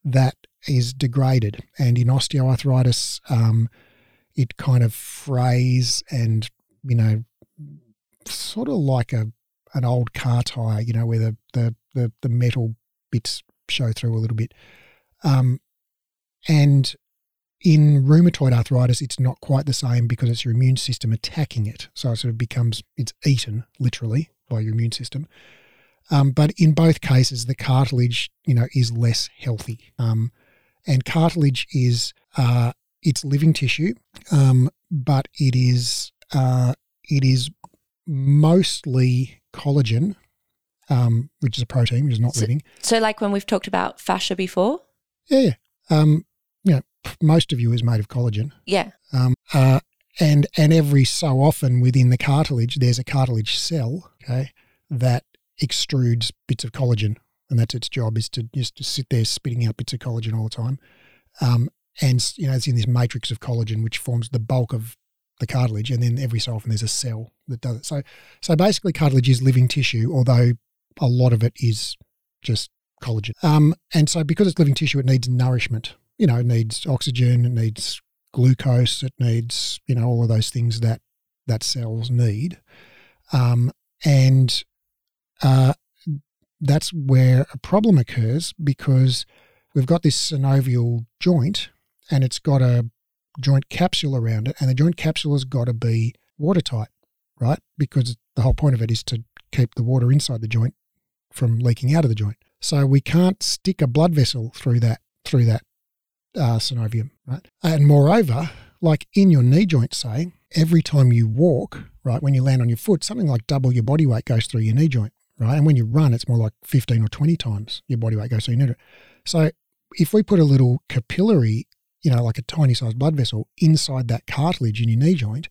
that is degraded. And in osteoarthritis, um, it kind of frays and you know, sort of like a an old car tire, you know, where the the the, the metal bits show through a little bit. Um, and in rheumatoid arthritis, it's not quite the same because it's your immune system attacking it. So it sort of becomes, it's eaten literally by your immune system. Um, but in both cases, the cartilage, you know, is less healthy. Um, and cartilage is, uh, it's living tissue, um, but it is, uh, it is mostly collagen um, which is a protein, which is not So- living. So, like when we've talked about fascia before? Yeah, yeah. Um, most of you is made of collagen. Yeah. Um, uh, and and every so often within the cartilage, there's a cartilage cell, okay, that extrudes bits of collagen, and that's its job is to just to sit there spitting out bits of collagen all the time. Um, and you know, it's in this matrix of collagen which forms the bulk of the cartilage, and then every so often there's a cell that does it. So, so basically, cartilage is living tissue, although a lot of it is just collagen. Um, and so because it's living tissue, it needs nourishment. You know, it needs oxygen, it needs glucose, it needs you know all of those things that that cells need, um, and uh, that's where a problem occurs because we've got this synovial joint and it's got a joint capsule around it, and the joint capsule has got to be watertight, right? Because the whole point of it is to keep the water inside the joint from leaking out of the joint. So we can't stick a blood vessel through that through that uh, synovium, right? And moreover, like in your knee joint, say, every time you walk, right, when you land on your foot, something like double your body weight goes through your knee joint, right? And when you run, it's more like 15 or 20 times your body weight goes through your knee joint. So if we put a little capillary, you know, like a tiny sized blood vessel inside that cartilage in your knee joint,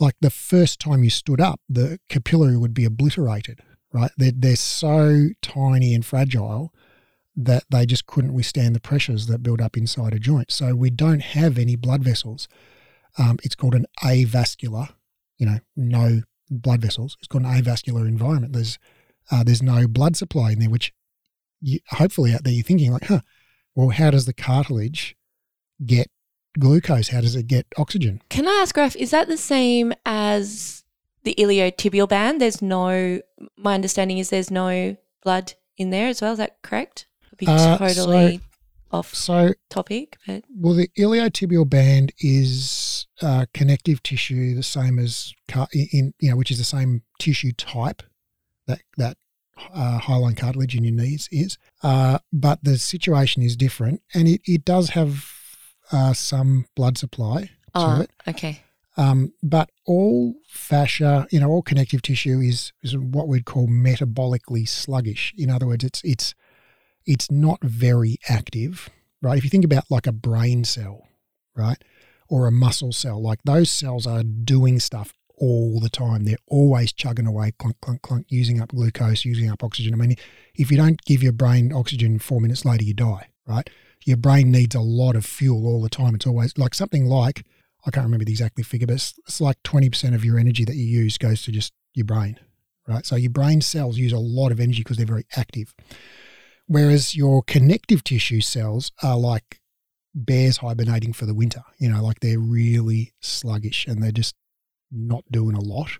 like the first time you stood up, the capillary would be obliterated, right? They're, they're so tiny and fragile that they just couldn't withstand the pressures that build up inside a joint. So we don't have any blood vessels. Um, it's called an avascular, you know, no blood vessels. It's called an avascular environment. There's uh, there's no blood supply in there, which you, hopefully out there you're thinking like, huh, well, how does the cartilage get glucose? How does it get oxygen? Can I ask, Raf, is that the same as the iliotibial band? There's no, my understanding is there's no blood in there as well. Is that correct? Be Uh, totally off So topic, but Well, the iliotibial band is uh, connective tissue, the same as car- in you know, which is the same tissue type that that uh, hyaline cartilage in your knees is, uh, but the situation is different, and it, it does have uh, some blood supply to oh, it. okay. Um, but all fascia, you know, all connective tissue is is what we'd call metabolically sluggish. In other words, it's it's it's not very active, right? If you think about like a brain cell, right, or a muscle cell, like those cells are doing stuff all the time. They're always chugging away, clunk, clunk, clunk, using up glucose, using up oxygen. I mean, if you don't give your brain oxygen four minutes later, you die, right? Your brain needs a lot of fuel all the time. It's always like something like, I can't remember the exact figure, but it's, it's like 20% of your energy that you use goes to just your brain, right? So your brain cells use a lot of energy because they're very active. Whereas your connective tissue cells are like bears hibernating for the winter, you know, like they're really sluggish and they're just not doing a lot.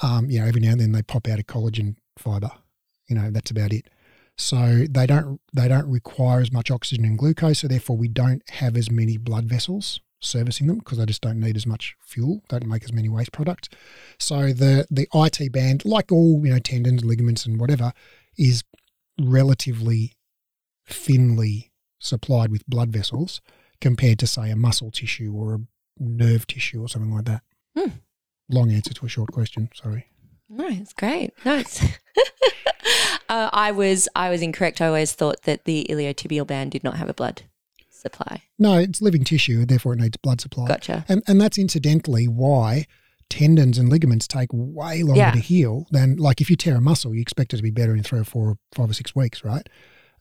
Um, you know, every now and then they pop out a collagen fiber. You know, that's about it. So they don't they don't require as much oxygen and glucose, so therefore we don't have as many blood vessels servicing them because they just don't need as much fuel, don't make as many waste products. So the the IT band, like all you know tendons, ligaments, and whatever, is relatively thinly supplied with blood vessels compared to say a muscle tissue or a nerve tissue or something like that. Hmm. Long answer to a short question. Sorry. No, it's great. No, it's (laughs) uh, I was I was incorrect. I always thought that the iliotibial band did not have a blood supply. No, it's living tissue, therefore it needs blood supply. Gotcha. And and that's incidentally why tendons and ligaments take way longer Yeah. to heal than like if you tear a muscle, you expect it to be better in three or four, or five or six weeks, right?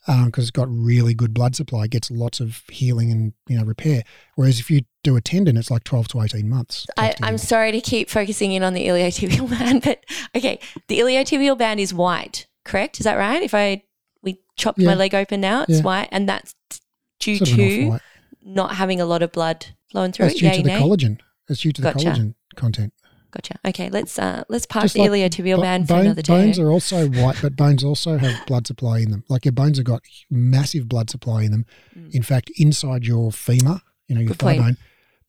Uh, because it's got really good blood supply, gets lots of healing and you know repair. Whereas if you do a tendon, it's like twelve to eighteen months. I, I'm sorry to keep focusing in on the iliotibial (laughs) band, but okay, the iliotibial band is white, correct? Is that right? If I we chopped my leg open now, it's Yeah. white, and that's due Sort to not having a lot of blood flowing through That's it. due to the collagen. It's due to the Gotcha. collagen content. Gotcha. Okay, let's uh let's park the like iliotibial Bo- band for bone- another day. Bones are also white, but bones also have blood supply in them. Like your bones have got massive blood supply in them. Mm. In fact, inside your femur, you know, your Good thigh point. bone,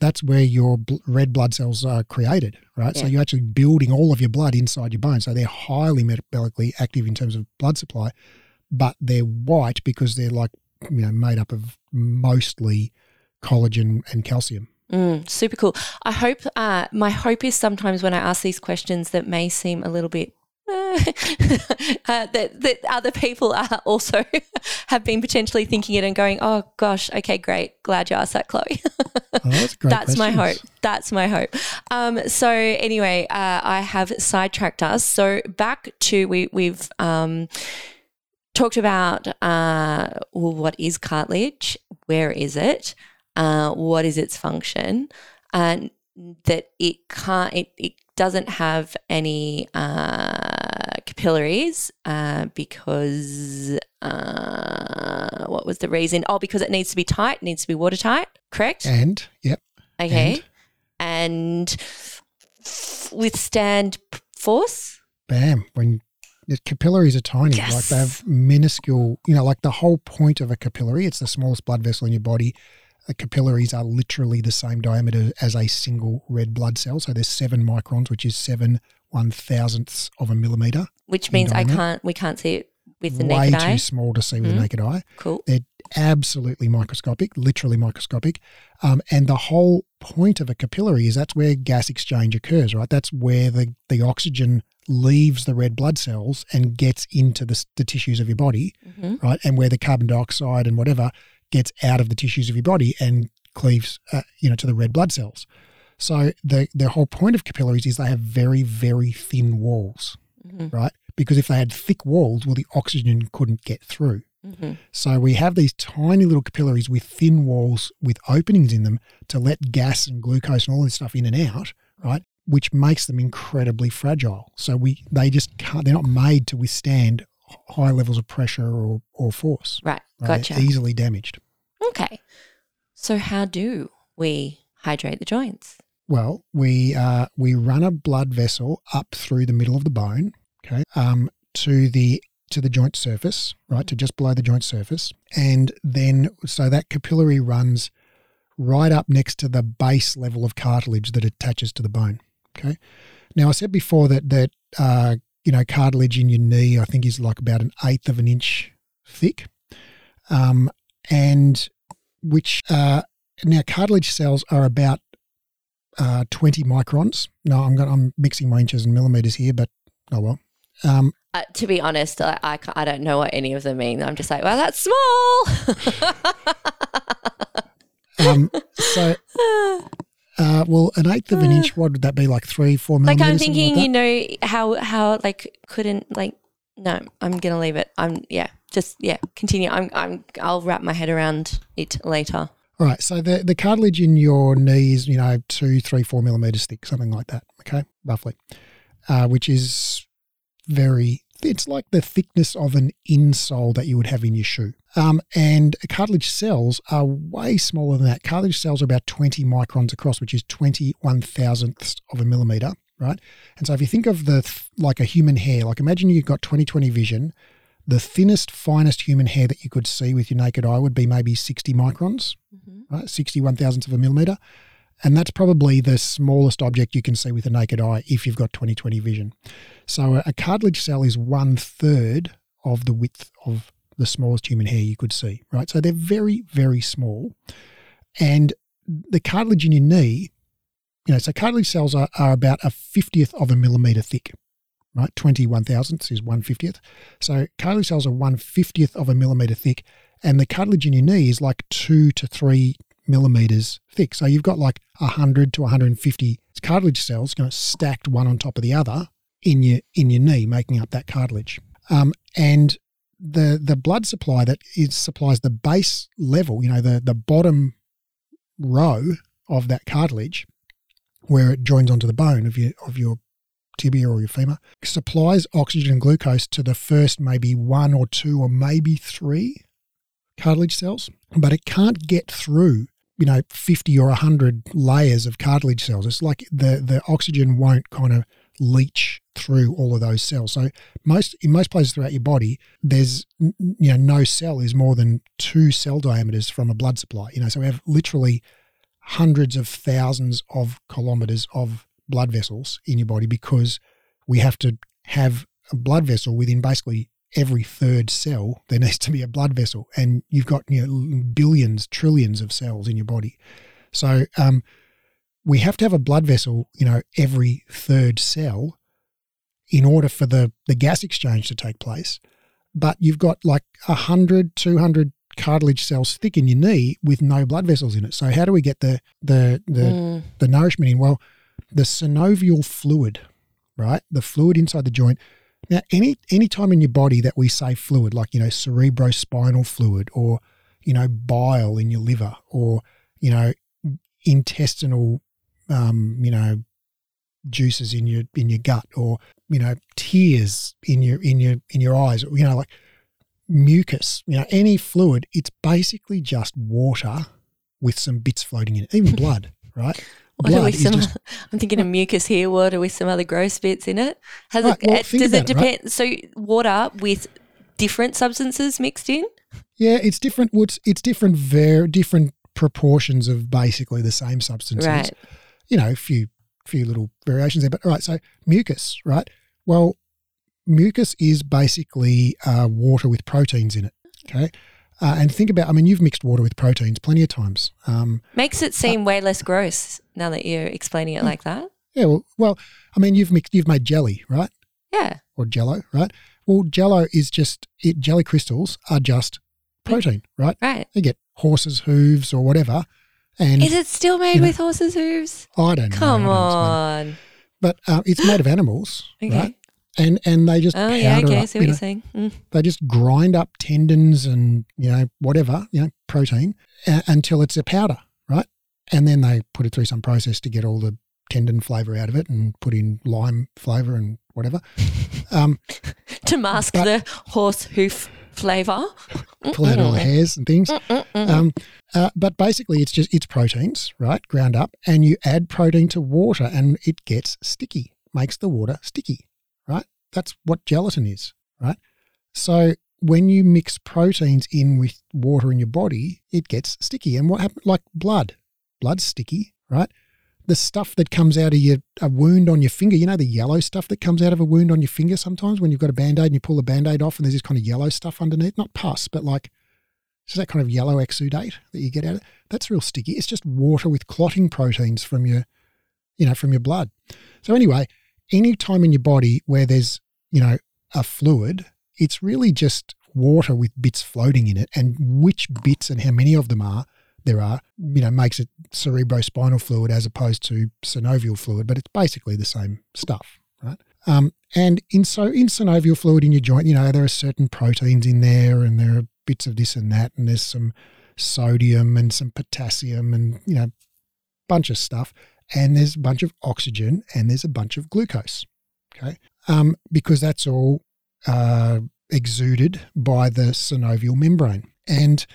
that's where your bl- red blood cells are created, right? So you're actually building all of your blood inside your bone. So they're highly metabolically active in terms of blood supply, but they're white because they're like, you know, made up of mostly collagen and calcium. Mm, super cool. I hope uh, my hope is sometimes when I ask these questions that may seem a little bit (laughs) uh, that, that other people are (laughs) also (laughs) have been potentially thinking it and going, oh gosh, okay, great. Glad you asked that, Chloe. Oh, that's great That's my hope. That's my hope. Um, so anyway, uh, I have sidetracked us. So back to we we've um, talked about uh, well, what is cartilage? Where is it? Uh, what is its function? And that it can't. It, it doesn't have any uh, capillaries uh, because uh, what was the reason? Oh, because it needs to be tight. Needs to be watertight. Correct. And, yep. Okay. And, withstand force. bam, when the capillaries are tiny, like they have minuscule, you know, like the whole point of a capillary, it's the smallest blood vessel in your body. The capillaries are literally the same diameter as a single red blood cell. So there's seven microns, which is seven one thousandths of a millimeter. Which means I can't. We can't see it with the Way naked eye. Way too small to see with Mhm. the naked eye. Cool. They're absolutely microscopic, literally microscopic. Um, and the whole point of a capillary is that's where gas exchange occurs, right? That's where the, the oxygen leaves the red blood cells and gets into the, the tissues of your body, hmm right? And where the carbon dioxide and whatever gets out of the tissues of your body and cleaves, uh, you know, to the red blood cells. So the the whole point of capillaries is they have very very thin walls, hmm right? Because if they had thick walls, well, the oxygen couldn't get through. hmm So we have these tiny little capillaries with thin walls with openings in them to let gas and glucose and all this stuff in and out, right? Which makes them incredibly fragile. So we they just can't they're not made to withstand high levels of pressure or, or force. Right. right? Gotcha. They're easily damaged. Okay. So how do we hydrate the joints? Well, we uh, we run a blood vessel up through the middle of the bone, okay, um, to the to the joint surface, right, to just below the joint surface, and then so that capillary runs right up next to the base level of cartilage that attaches to the bone. Okay. Now I said before that that uh, you know cartilage in your knee I think is like about an eighth of an inch thick, um, and which uh, now cartilage cells are about uh, 20 microns. No, I'm going. I'm mixing my inches and millimeters here, but oh well. Um, Uh, to be honest, I, I, I don't know what any of them mean. I'm just like, well, that's small. (laughs) um, so, (laughs) well, an eighth of an inch. What would that be? Like three, four millimeters. like. I'm thinking, like you know, how how like couldn't like no, I'm gonna leave it. I'm yeah, just yeah, continue. I'm I'm I'll wrap my head around it later. All right. So the the cartilage in your knee is you know two, three, four millimeters thick, something like that. Okay, roughly, uh, which is very. It's like the thickness of an insole that you would have in your shoe. Um, and cartilage cells are way smaller than that. Cartilage cells are about 20 microns across, which is 21 thousandths of a millimeter, right? And so if you think of the th- like a human hair, like imagine you've got 20/20 vision, the thinnest, finest human hair that you could see with your naked eye would be maybe 60 microns, right? 61 thousandths of a millimeter. And that's probably the smallest object you can see with a naked eye if you've got 20/20 vision. So a, a cartilage cell is one third of the width of the smallest human hair you could see, right? So they're very, very small. And the cartilage in your knee, you know, so cartilage cells are, are about a 50th of a millimeter thick, right? 21 thousandths is 1 50th. So cartilage cells are 1 50th of a millimeter thick. And the cartilage in your knee is like two to three millimeters thick. So you've got like 100 to 150 cartilage cells you know, stacked one on top of the other in your in your knee, making up that cartilage. Um, and the the blood supply that is supplies the base level, you know, the the bottom row of that cartilage, where it joins onto the bone of your of your tibia or your femur, supplies oxygen and glucose to the first maybe one or two or maybe three cartilage cells, but it can't get through you know 50 or 100 layers of cartilage cells. It's like the the oxygen won't kind of leach through all of those cells. So most in most places throughout your body there's you know no cell is more than two cell diameters from a blood supply you know so we have literally hundreds of thousands of kilometers of blood vessels in your body because we have to have a blood vessel within basically every third cell there needs to be a blood vessel and you've got you know billions trillions of cells in your body. So um, we have to have a blood vessel you know every third cell in order for the, the gas exchange to take place. But you've got like 100, 200 cartilage cells thick in your knee with no blood vessels in it. So how do we get the the the, Mm. the nourishment in? Well, the synovial fluid, right? The fluid inside the joint. Now, any any time in your body that we say fluid, like you know cerebrospinal fluid, or you know bile in your liver, or you know intestinal, um, you know juices in your in your gut, or you know tears in your in your in your eyes, you know like mucus, you know any fluid. It's basically just water with some bits floating in it, even (laughs) blood, right? We some? just- (laughs) I'm thinking of mucus here. Water with some other gross bits in it. Has Right, it? well, uh, does it it, right? depend? So water with different substances mixed in. Yeah, it's different. It's it's different, very different proportions of basically the same substances. Right. You know, a few few little variations there. But all right, so mucus, right? Well, mucus is basically uh, water with proteins in it. Okay, uh, and think about. I mean, you've mixed water with proteins plenty of times. Um, Makes it seem way less gross now that you're explaining it like that. yeah, well, well, I mean, you've mixed, you've made jelly, right? Yeah. Or Jello, right? Well, Jello is just it. Jelly crystals are just protein, right? Right. You get horses' hooves or whatever, and Is it still made you know, with horses' hooves? I don't know. Come I don't on. But uh, it's made of animals, (gasps) Okay. right? And and they just Oh yeah. Okay. I up, see you what know, you're saying. Mm. they just grind up tendons and you know whatever you know protein uh, until it's a powder, right? And then they put it through some process to get all the tendon flavor out of it and put in lime flavor and whatever. (laughs) Um, To mask But- the horse hoof flavour. pull out all the hairs and things. Um, uh, but basically, it's just it's proteins, right? Ground up, and you add protein to water, and it gets sticky. Makes the water sticky, right? That's what gelatin is, right? So when you mix proteins in with water in your body, it gets sticky. And what happens? Like blood, blood's sticky, right? The stuff that comes out of your a wound on your finger, you know, the yellow stuff that comes out of a wound on your finger sometimes when you've got a band aid and you pull the band aid off and there's this kind of yellow stuff underneath, not pus, but like so that kind of yellow exudate that you get out of that's real sticky. It's just water with clotting proteins from your, you know, from your blood. So anyway, any time in your body where there's, you know, a fluid, it's really just water with bits floating in it. And which bits and how many of them are there are, you know, makes it cerebrospinal fluid as opposed to synovial fluid, but it's basically the same stuff, right? Um, and in so in synovial fluid in your joint, you know, there are certain proteins in there, and there are bits of this and that, and there's some sodium and some potassium, and you know, bunch of stuff, and there's a bunch of oxygen, and there's a bunch of glucose, okay, um, because that's all uh, exuded by the synovial membrane, and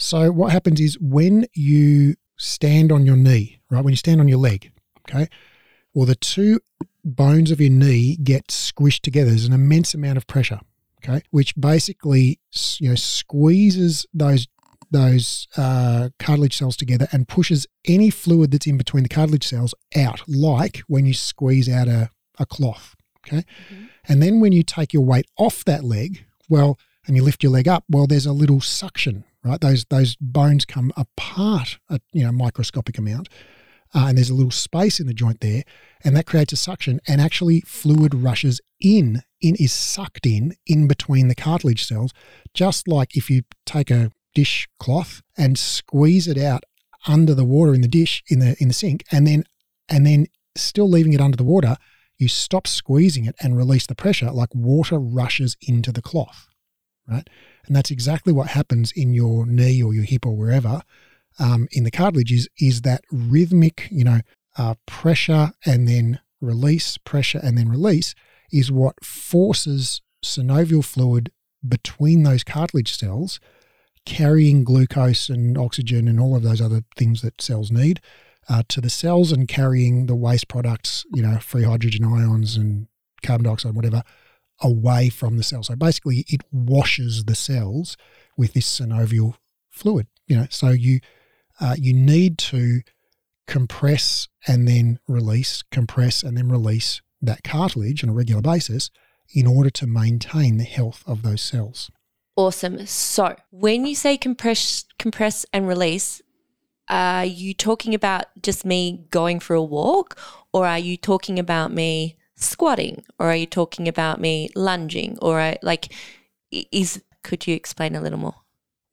so what happens is when you stand on your knee, right, when you stand on your leg, okay, well, the two bones of your knee get squished together. There's an immense amount of pressure, okay, which basically you know squeezes those those uh, cartilage cells together and pushes any fluid that's in between the cartilage cells out, like when you squeeze out a, a cloth, okay. And then when you take your weight off that leg, well, and you lift your leg up, well, there's a little suction, right? Those those bones come apart, a you know microscopic amount, uh, and there's a little space in the joint there, and that creates a suction, and actually fluid rushes in, in is sucked in in between the cartilage cells, just like if you take a dish cloth and squeeze it out under the water in the dish in the in the sink, and then and then still leaving it under the water, you stop squeezing it and release the pressure, like water rushes into the cloth, right? And that's exactly what happens in your knee or your hip or wherever um, in the cartilage is, is that rhythmic, you know, uh, pressure and then release, pressure and then release is what forces synovial fluid between those cartilage cells, carrying glucose and oxygen and all of those other things that cells need uh, to the cells and carrying the waste products, you know, free hydrogen ions and carbon dioxide, whatever, away from the cell. So basically, it washes the cells with this synovial fluid. You know, so you uh, you need to compress and then release, compress and then release that cartilage on a regular basis in order to maintain the health of those cells. Awesome. So when you say compress, compress and release, are you talking about just me going for a walk, or are you talking about me squatting or are you talking about me lunging or uh, like is could you explain a little more?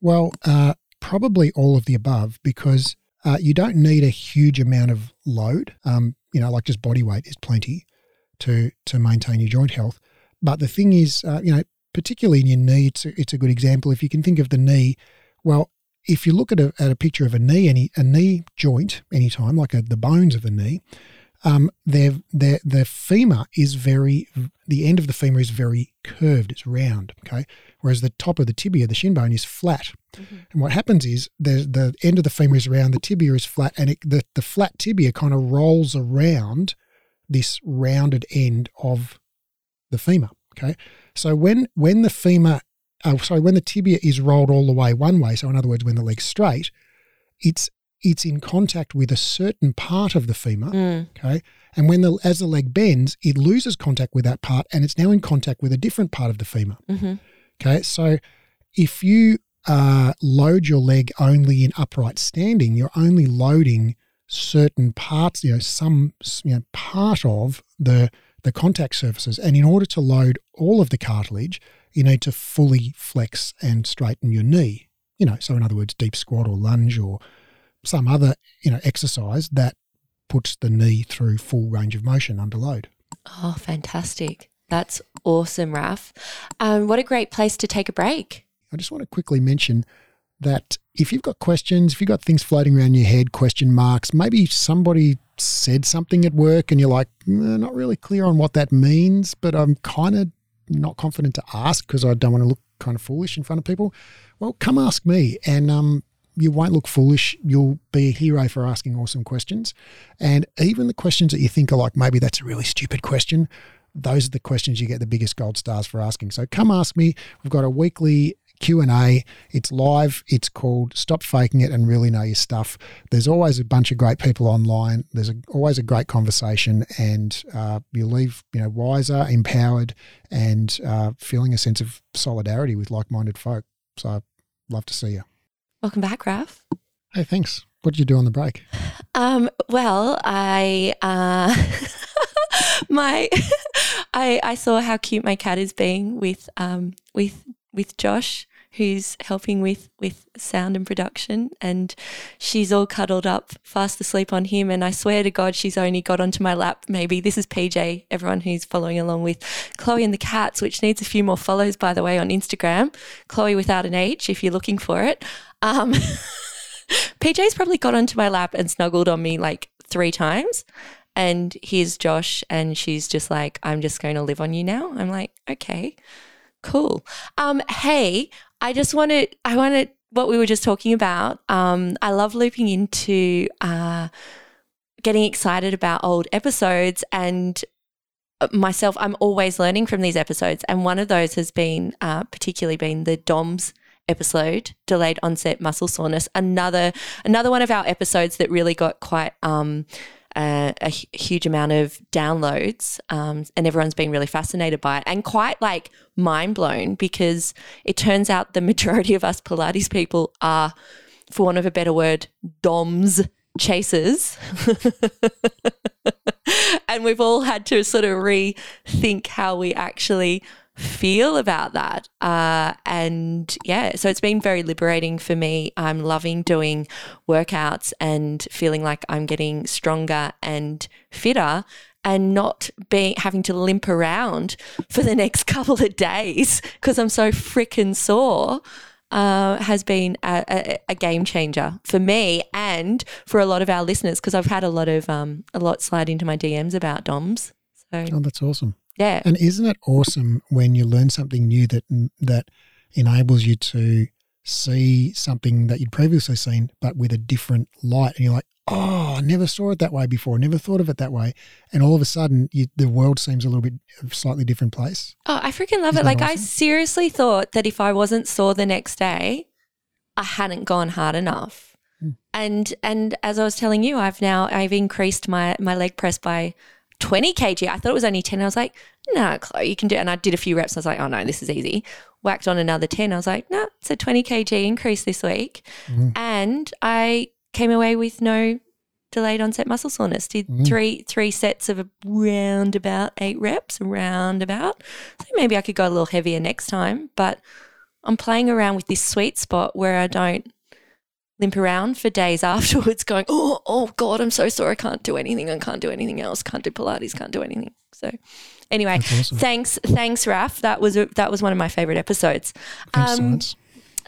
Well, uh, probably all of the above because uh, you don't need a huge amount of load. Um, you know, like just body weight is plenty to to maintain your joint health. But the thing is, uh, you know, particularly in your knee, it's a, it's a good example. If you can think of the knee, well, if you look at a, at a picture of a knee, any a knee joint, anytime, like a, the bones of the knee, um, their, their, the femur is very, the end of the femur is very curved, it's round, okay? Whereas the top of the tibia, the shin bone, is flat. Mm-hmm. And what happens is the, the end of the femur is round, the tibia is flat, and it, the, the flat tibia kind of rolls around this rounded end of the femur, okay? So when, when the femur, uh, sorry, when the tibia is rolled all the way one way, so in other words, when the leg's straight, it's it's in contact with a certain part of the femur. Mm. Okay. And when the as the leg bends, it loses contact with that part and it's now in contact with a different part of the femur. Mm-hmm. Okay. So if you uh, load your leg only in upright standing, you're only loading certain parts, you know, some you know, part of the the contact surfaces. And in order to load all of the cartilage, you need to fully flex and straighten your knee. You know, so in other words, deep squat or lunge or some other you know exercise that puts the knee through full range of motion under load. Oh, fantastic! That's awesome, Raf. Um, what a great place to take a break. I just want to quickly mention that if you've got questions, if you've got things floating around your head, question marks, maybe somebody said something at work and you're like, mm, not really clear on what that means, but I'm kind of not confident to ask because I don't want to look kind of foolish in front of people. Well, come ask me and um, you won't look foolish. You'll be a hero for asking awesome questions. And even the questions that you think are like, maybe that's a really stupid question, those are the questions you get the biggest gold stars for asking. So come ask me. We've got a weekly Q&A. It's live. It's called Stop Faking It and Really Know Your Stuff. There's always a bunch of great people online. There's a, always a great conversation and uh, you leave you know wiser, empowered and uh, feeling a sense of solidarity with like-minded folk. So I'd love to see you. Welcome back, Raf. Hey, thanks. What did you do on the break? Um, well, I uh, (laughs) my (laughs) I I saw how cute my cat is being with um with with Josh who's helping with with sound and production and she's all cuddled up fast asleep on him and I swear to god she's only got onto my lap. Maybe this is PJ everyone who's following along with Chloe and the cats which needs a few more follows by the way on Instagram. Chloe without an H if you're looking for it. Um (laughs) PJ's probably got onto my lap and snuggled on me like 3 times and here's Josh and she's just like I'm just going to live on you now. I'm like okay Cool. Um, hey, I just wanted, I wanted what we were just talking about. Um, I love looping into uh, getting excited about old episodes and uh, myself. I'm always learning from these episodes, and one of those has been uh, particularly been the DOMS episode, delayed onset muscle soreness. Another another one of our episodes that really got quite. Um, a, a, huge amount of downloads, um, and everyone's been really fascinated by it and quite like mind blown because it turns out the majority of us Pilates people are, for want of a better word, DOMs chasers. (laughs) and we've all had to sort of rethink how we actually feel about that. Uh, and yeah, so it's been very liberating for me. I'm loving doing workouts and feeling like I'm getting stronger and fitter and not being having to limp around for the next (laughs) couple of days because I'm so freaking sore. Uh, has been a, a, a, game changer for me and for a lot of our listeners because I've had a lot of um, a lot slide into my DMs about DOMs. So oh, that's awesome. Yeah. And isn't it awesome when you learn something new that that enables you to see something that you'd previously seen, but with a different light, and you're like, "Oh, I never saw it that way before. Never thought of it that way." And all of a sudden, you, the world seems a little bit a slightly different place. Oh, I freaking love Isn't it! Like awesome? I seriously thought that if I wasn't sore the next day, I hadn't gone hard enough. Hmm. And and as I was telling you, I've now I've increased my my leg press by 20 kg. I thought it was only 10. I was like, no, nah, Chloe, you can do it. And I did a few reps. I was like, oh no, this is easy. Whacked on another 10. I was like, no, nah, it's a 20 kg increase this week. Mm-hmm. And I came away with no delayed onset muscle soreness. Did Mm. three three sets of around about eight reps, around about. So maybe I could go a little heavier next time, but I'm playing around with this sweet spot where I don't limp around for days (laughs) afterwards going, oh, oh God, I'm so sore. I can't do anything. I can't do anything else. Can't do Pilates. Can't do anything. So anyway, awesome. thanks, thanks, Raf. That was a, that was one of my favorite episodes. Thanks, Um, science.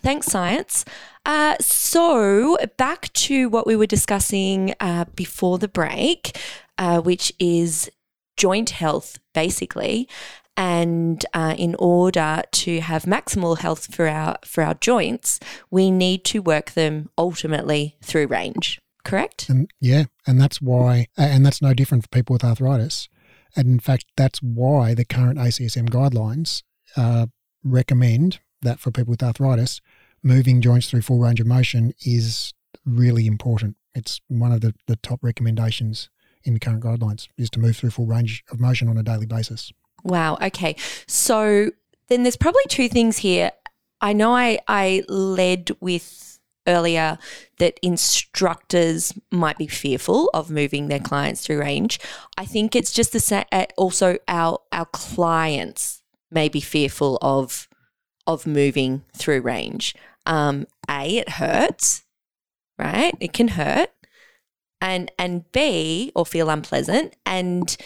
Thanks, science. Uh, so back to what we were discussing uh, before the break, uh, which is joint health, basically. And uh, in order to have maximal health for our for our joints, we need to work them ultimately through range. Correct? And yeah, and that's why, and that's no different for people with arthritis. And in fact, that's why the current ACSM guidelines uh, recommend that for people with arthritis, moving joints through full range of motion is really important. It's one of the, the top recommendations in the current guidelines is to move through full range of motion on a daily basis. Wow. Okay. So then there's probably two things here. I know I, I led with earlier that instructors might be fearful of moving their clients through range. I think it's just the same. Also, our our clients may be fearful of of moving through range. Um, a, it hurts, right? It can hurt, and and B, or feel unpleasant, and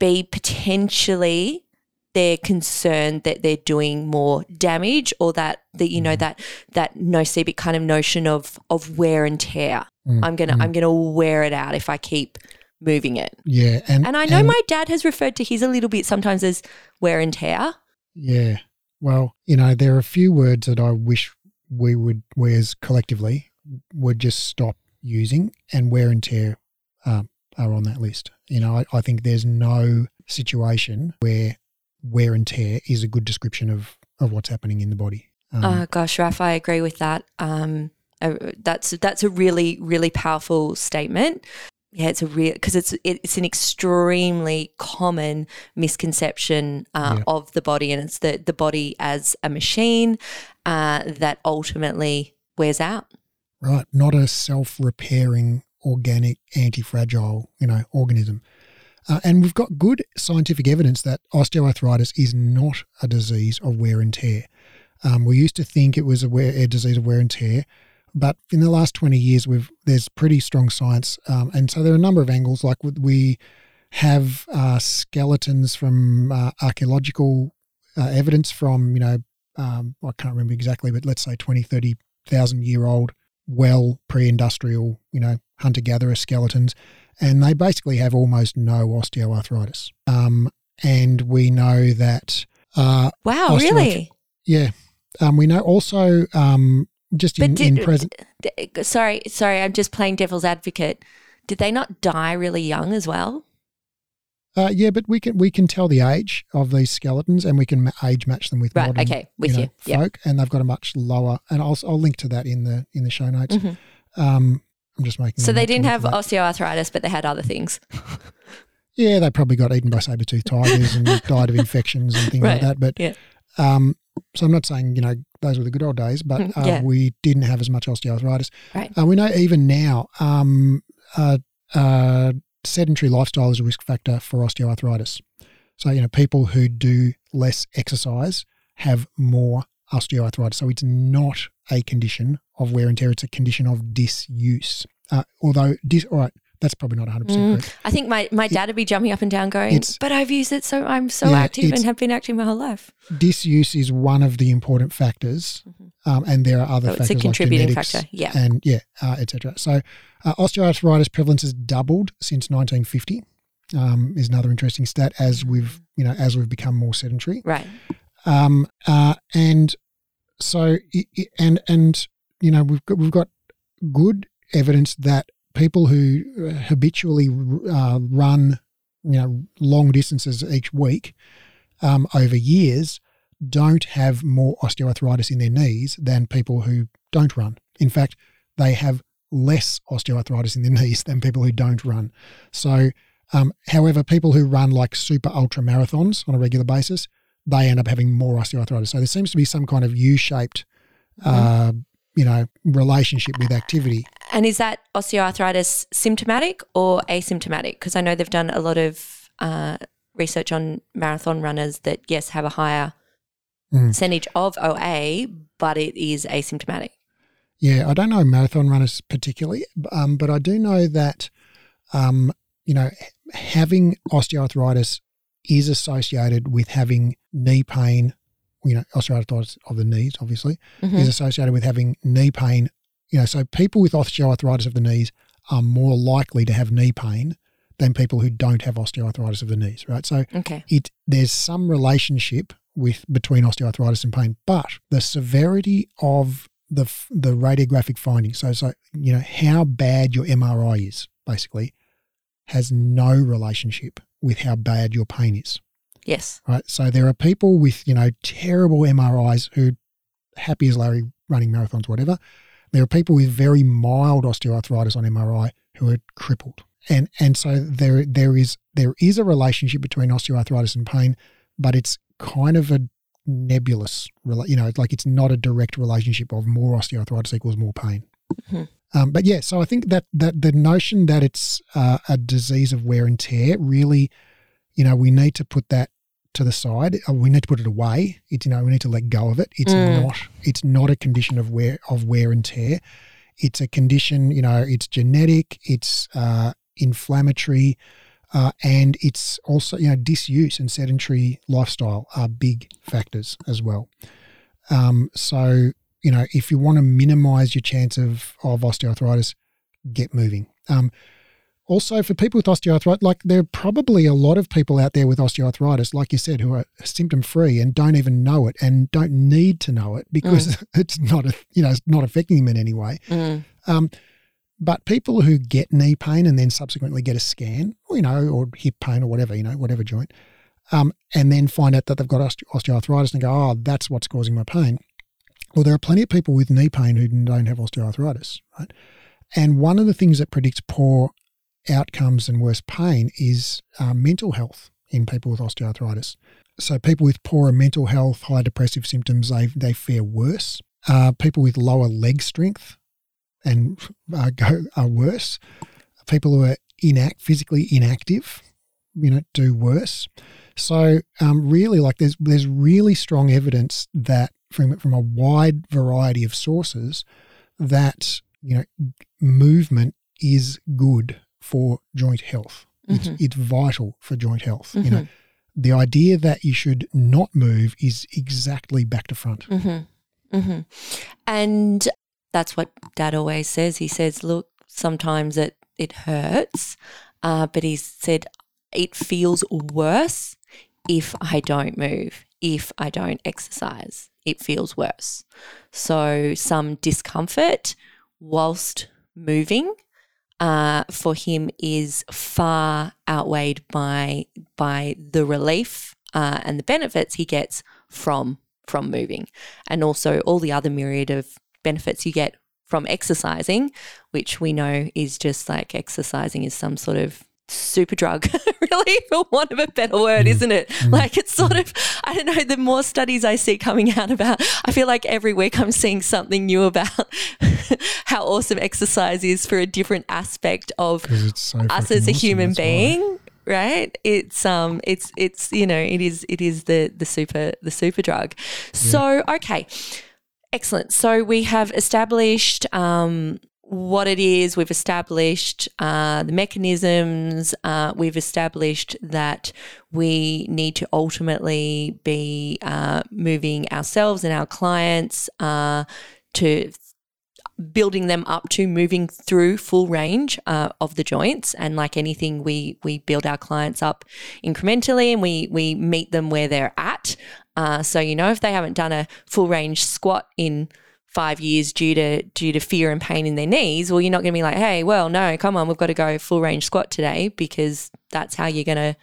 B, potentially they're concerned that they're doing more damage or that that you know that that nocebic kind of notion of of wear and tear. Mm, I'm gonna mm. I'm gonna wear it out if I keep moving it. Yeah, and And I know and- my dad has referred to his a little bit sometimes as wear and tear. Yeah. Well, you know, there are a few words that I wish we would, we as collectively, would just stop using, and wear and tear um, are on that list. You know, I, I think there's no situation where wear and tear is a good description of, of what's happening in the body. Um, Oh gosh, Raf, I agree with that. Um, uh, that's that's a really really powerful statement. Yeah, it's a real because it's it, it's an extremely common misconception uh, Yeah. of the body, and it's the the body as a machine uh, that ultimately wears out. right. Not a self repairing, organic, anti fragile, you know, organism. Uh, and we've got good scientific evidence that osteoarthritis is not a disease of wear and tear. Um, we used to think it was a, wear, a disease of wear and tear, but in the last 20 years, we've there's pretty strong science. Um, and so there are a number of angles, like we- have uh, skeletons from uh, archaeological uh, evidence from, you know, um, I can't remember exactly, but let's say 20, 30,000 year old, well pre industrial, you know, hunter gatherer skeletons. And they basically have almost no osteoarthritis. Um, and we know that, uh, Wow, Osteoarth- really? yeah, um, we know also um, just in, in present. d- sorry, sorry, I'm just playing devil's advocate. Did they not die really young as well? Uh, yeah, but we can we can tell the age of these skeletons, and we can age match them with Right, modern, okay, with know, you, yep. folk, and they've got a much lower. And I'll I'll link to that in the in the show notes. Mhm. Um, I'm just making. So they didn't have osteoarthritis, but they had other things. (laughs) (laughs) Yeah, they probably got eaten by saber toothed tigers and (laughs) died of infections and things Right, like that. But yeah. um, so I'm not saying you know those were the good old days, but Mm, uh, yeah. we didn't have as much osteoarthritis. Right. Uh, we know even now, um, uh, uh, sedentary lifestyle is a risk factor for osteoarthritis. So you know people who do less exercise have more osteoarthritis. So it's not a condition of wear and tear; it's a condition of disuse. Uh, although dis, all right, that's probably not 100 percent Mm. correct. I think my, my dad would be jumping up and down going, but I've used it so I'm so Yeah, active and have been active my whole life. disuse is one of the important factors, um, and there are other Mm-hmm. So it's a contributing like factor. Yeah. and yeah, uh, etc. So uh, osteoarthritis prevalence has doubled since 1950. Um, is another interesting stat as we've you know as we've become more sedentary. Right. Um, uh, and so i- i- and and you know we've got we've got good evidence that people who uh, habitually uh, run you know long distances each week um, over years don't have more osteoarthritis in their knees than people who don't run. In fact, they have less osteoarthritis in their (laughs) knees than people who don't run. So, um, however, people who run like super ultra marathons on a regular basis, they end up having more osteoarthritis. So there seems to be some kind of U-shaped, uh, you know, relationship with activity. And is that osteoarthritis symptomatic or asymptomatic? Because I know they've done a lot of uh, research on marathon runners that, yes, have a higher Mm. percentage of OA, but it is asymptomatic. Yeah, I don't know marathon runners particularly, um, but I do know that, um, you know, having osteoarthritis is associated with having knee pain. You know, osteoarthritis of the knees, obviously, Mhm. is associated with having knee pain. You know, so people with osteoarthritis of the knees are more likely to have knee pain than people who don't have osteoarthritis of the knees, right? So Okay. it there's some relationship with between osteoarthritis and pain, but the severity of the the radiographic findings, so so you know how bad your MRI is, basically, has no relationship with how bad your pain is. Yes. Right. So there are people with you know terrible MRIs who happy as Larry running marathons, whatever. There are people with very mild osteoarthritis on MRI who are crippled, and and so there there is there is a relationship between osteoarthritis and pain, but it's kind of a nebulous, you know, it's like it's not a direct relationship of more osteoarthritis equals more pain. Mhm. Um, but yeah, so I think that that the notion that it's uh, a disease of wear and tear really, you know, we need to put that to the side. Uh, We need to put it away. It's you know we need to let go of it. It's Mm. not it's not a condition of wear of wear and tear. It's a condition. You know, it's genetic. It's uh, inflammatory, uh, and it's also you know disuse and sedentary lifestyle are big factors as well. Um, so you know if you want to minimize your chance of of osteoarthritis, get moving. Um, also, for people with osteoarthritis, like there are probably a lot of people out there with osteoarthritis, like you said, who are symptom free and don't even know it and don't need to know it because (laughs) it's not, a, you know, it's not affecting them in any way. Mm. Um, but people who get knee pain and then subsequently get a scan, you know, or hip pain or whatever, you know, whatever joint, um, and then find out that they've got osteo- osteoarthritis and go, oh, that's what's causing my pain. Well, there are plenty of people with knee pain who don't have osteoarthritis, right? And one of the things that predicts poor outcomes and worse pain is uh, mental health in people with osteoarthritis. So people with poorer mental health, high depressive symptoms, they, they fare worse. Uh, people with lower leg strength and uh, go are worse. People who are inact, physically inactive, you know, do worse. So um, really, like there's there's really strong evidence that from from a wide variety of sources that you know movement is good for joint health. It's, Mhm. it's vital for joint health. You know, Mhm. the idea that you should not move is exactly back to front. Mm-hmm. Mm-hmm. And that's what Dad always says. He says, "Look, sometimes it it hurts, uh, but he said it feels worse if I don't move, if I don't exercise. It feels worse. So some discomfort whilst moving." Uh, for him is far outweighed by by the relief uh, and the benefits he gets from from moving. And also all the other myriad of benefits you get from exercising, which we know is just like exercising is some sort of super drug, (laughs) really, for want of a better word, isn't it? Like it's sort of, I don't know, the more studies I see coming (laughs) out about, I feel like every week I'm seeing something new about (laughs) how awesome exercise is for a different aspect of so us as a awesome, human that's why. being right? It's um it's it's you know it is it is the the super the super drug. So okay. Excellent. So we have established um what it is. We've established uh, the mechanisms uh, we've established that we need to ultimately be uh, moving ourselves and our clients uh, to building them up to moving through full range uh, of the joints. And like anything we we build our clients up incrementally and we we meet them where they're at. Uh, so you know if they haven't done a full range squat in five years due to due to fear and pain in their knees well you're not going to be like hey well no come on we've got to go full range squat today because that's how you're going to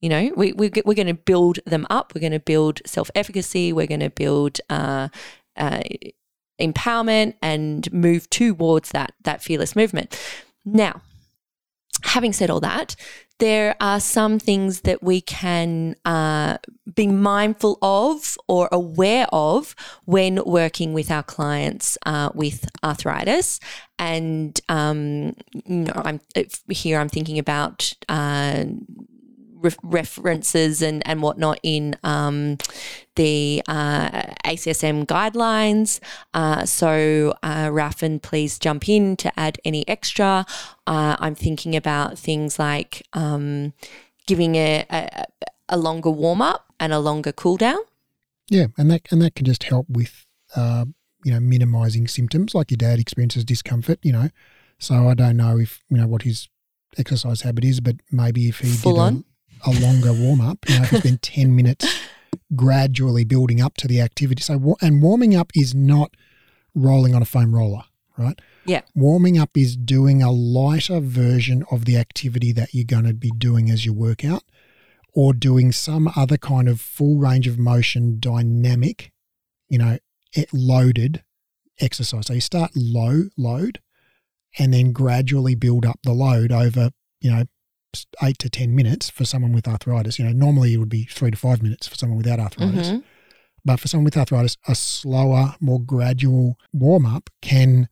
you know we, we, we're going to build them up we're going to build self-efficacy we're going to build uh, uh, empowerment and move towards that that fearless movement. Now, having said all that, there are some things that we can uh, be mindful of or aware of when working with our clients uh, with arthritis. And um, you know, I'm here. I'm thinking about uh, references and, and whatnot in um, the uh, ACSM guidelines. Uh, so, uh, Rafin, please jump in to add any extra. Uh, I'm thinking about things like um, giving a, a, a longer warm up and a longer cool down. Yeah, and that and that can just help with uh, you know minimizing symptoms. Like your dad experiences discomfort, you know. So I don't know if you know what his exercise habit is, but maybe if he Full did on a longer warm up. You know, if it's been (laughs) 10 minutes gradually building up to the activity. So, and warming up is not rolling on a foam roller, right? Yeah. Warming up is doing a lighter version of the activity that you're going to be doing as you work out or doing some other kind of full range of motion dynamic, you know, loaded exercise. So you start low load and then gradually build up the load over, you know, eight to 10 minutes for someone with arthritis. You know, normally it would be three to five minutes for someone without arthritis. Mm-hmm. But for someone with arthritis, a slower, more gradual warm up can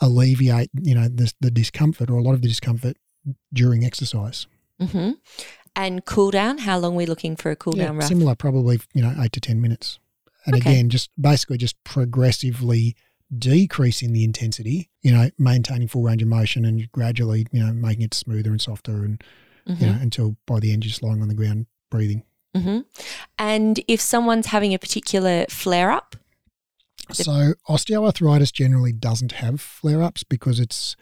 alleviate, you know, the, the discomfort or a lot of the discomfort during exercise. Mm-hmm. And cool down, how long are we looking for a cool yeah, down, Raf? Similar, probably, you know, eight to 10 minutes. And okay. again, just basically just progressively decreasing the intensity, you know, maintaining full range of motion and gradually, you know, making it smoother and softer and mm-hmm. you know, until by the end you're just lying on the ground breathing. Mm-hmm. And if someone's having a particular flare up? So osteoarthritis generally doesn't have flare ups because it's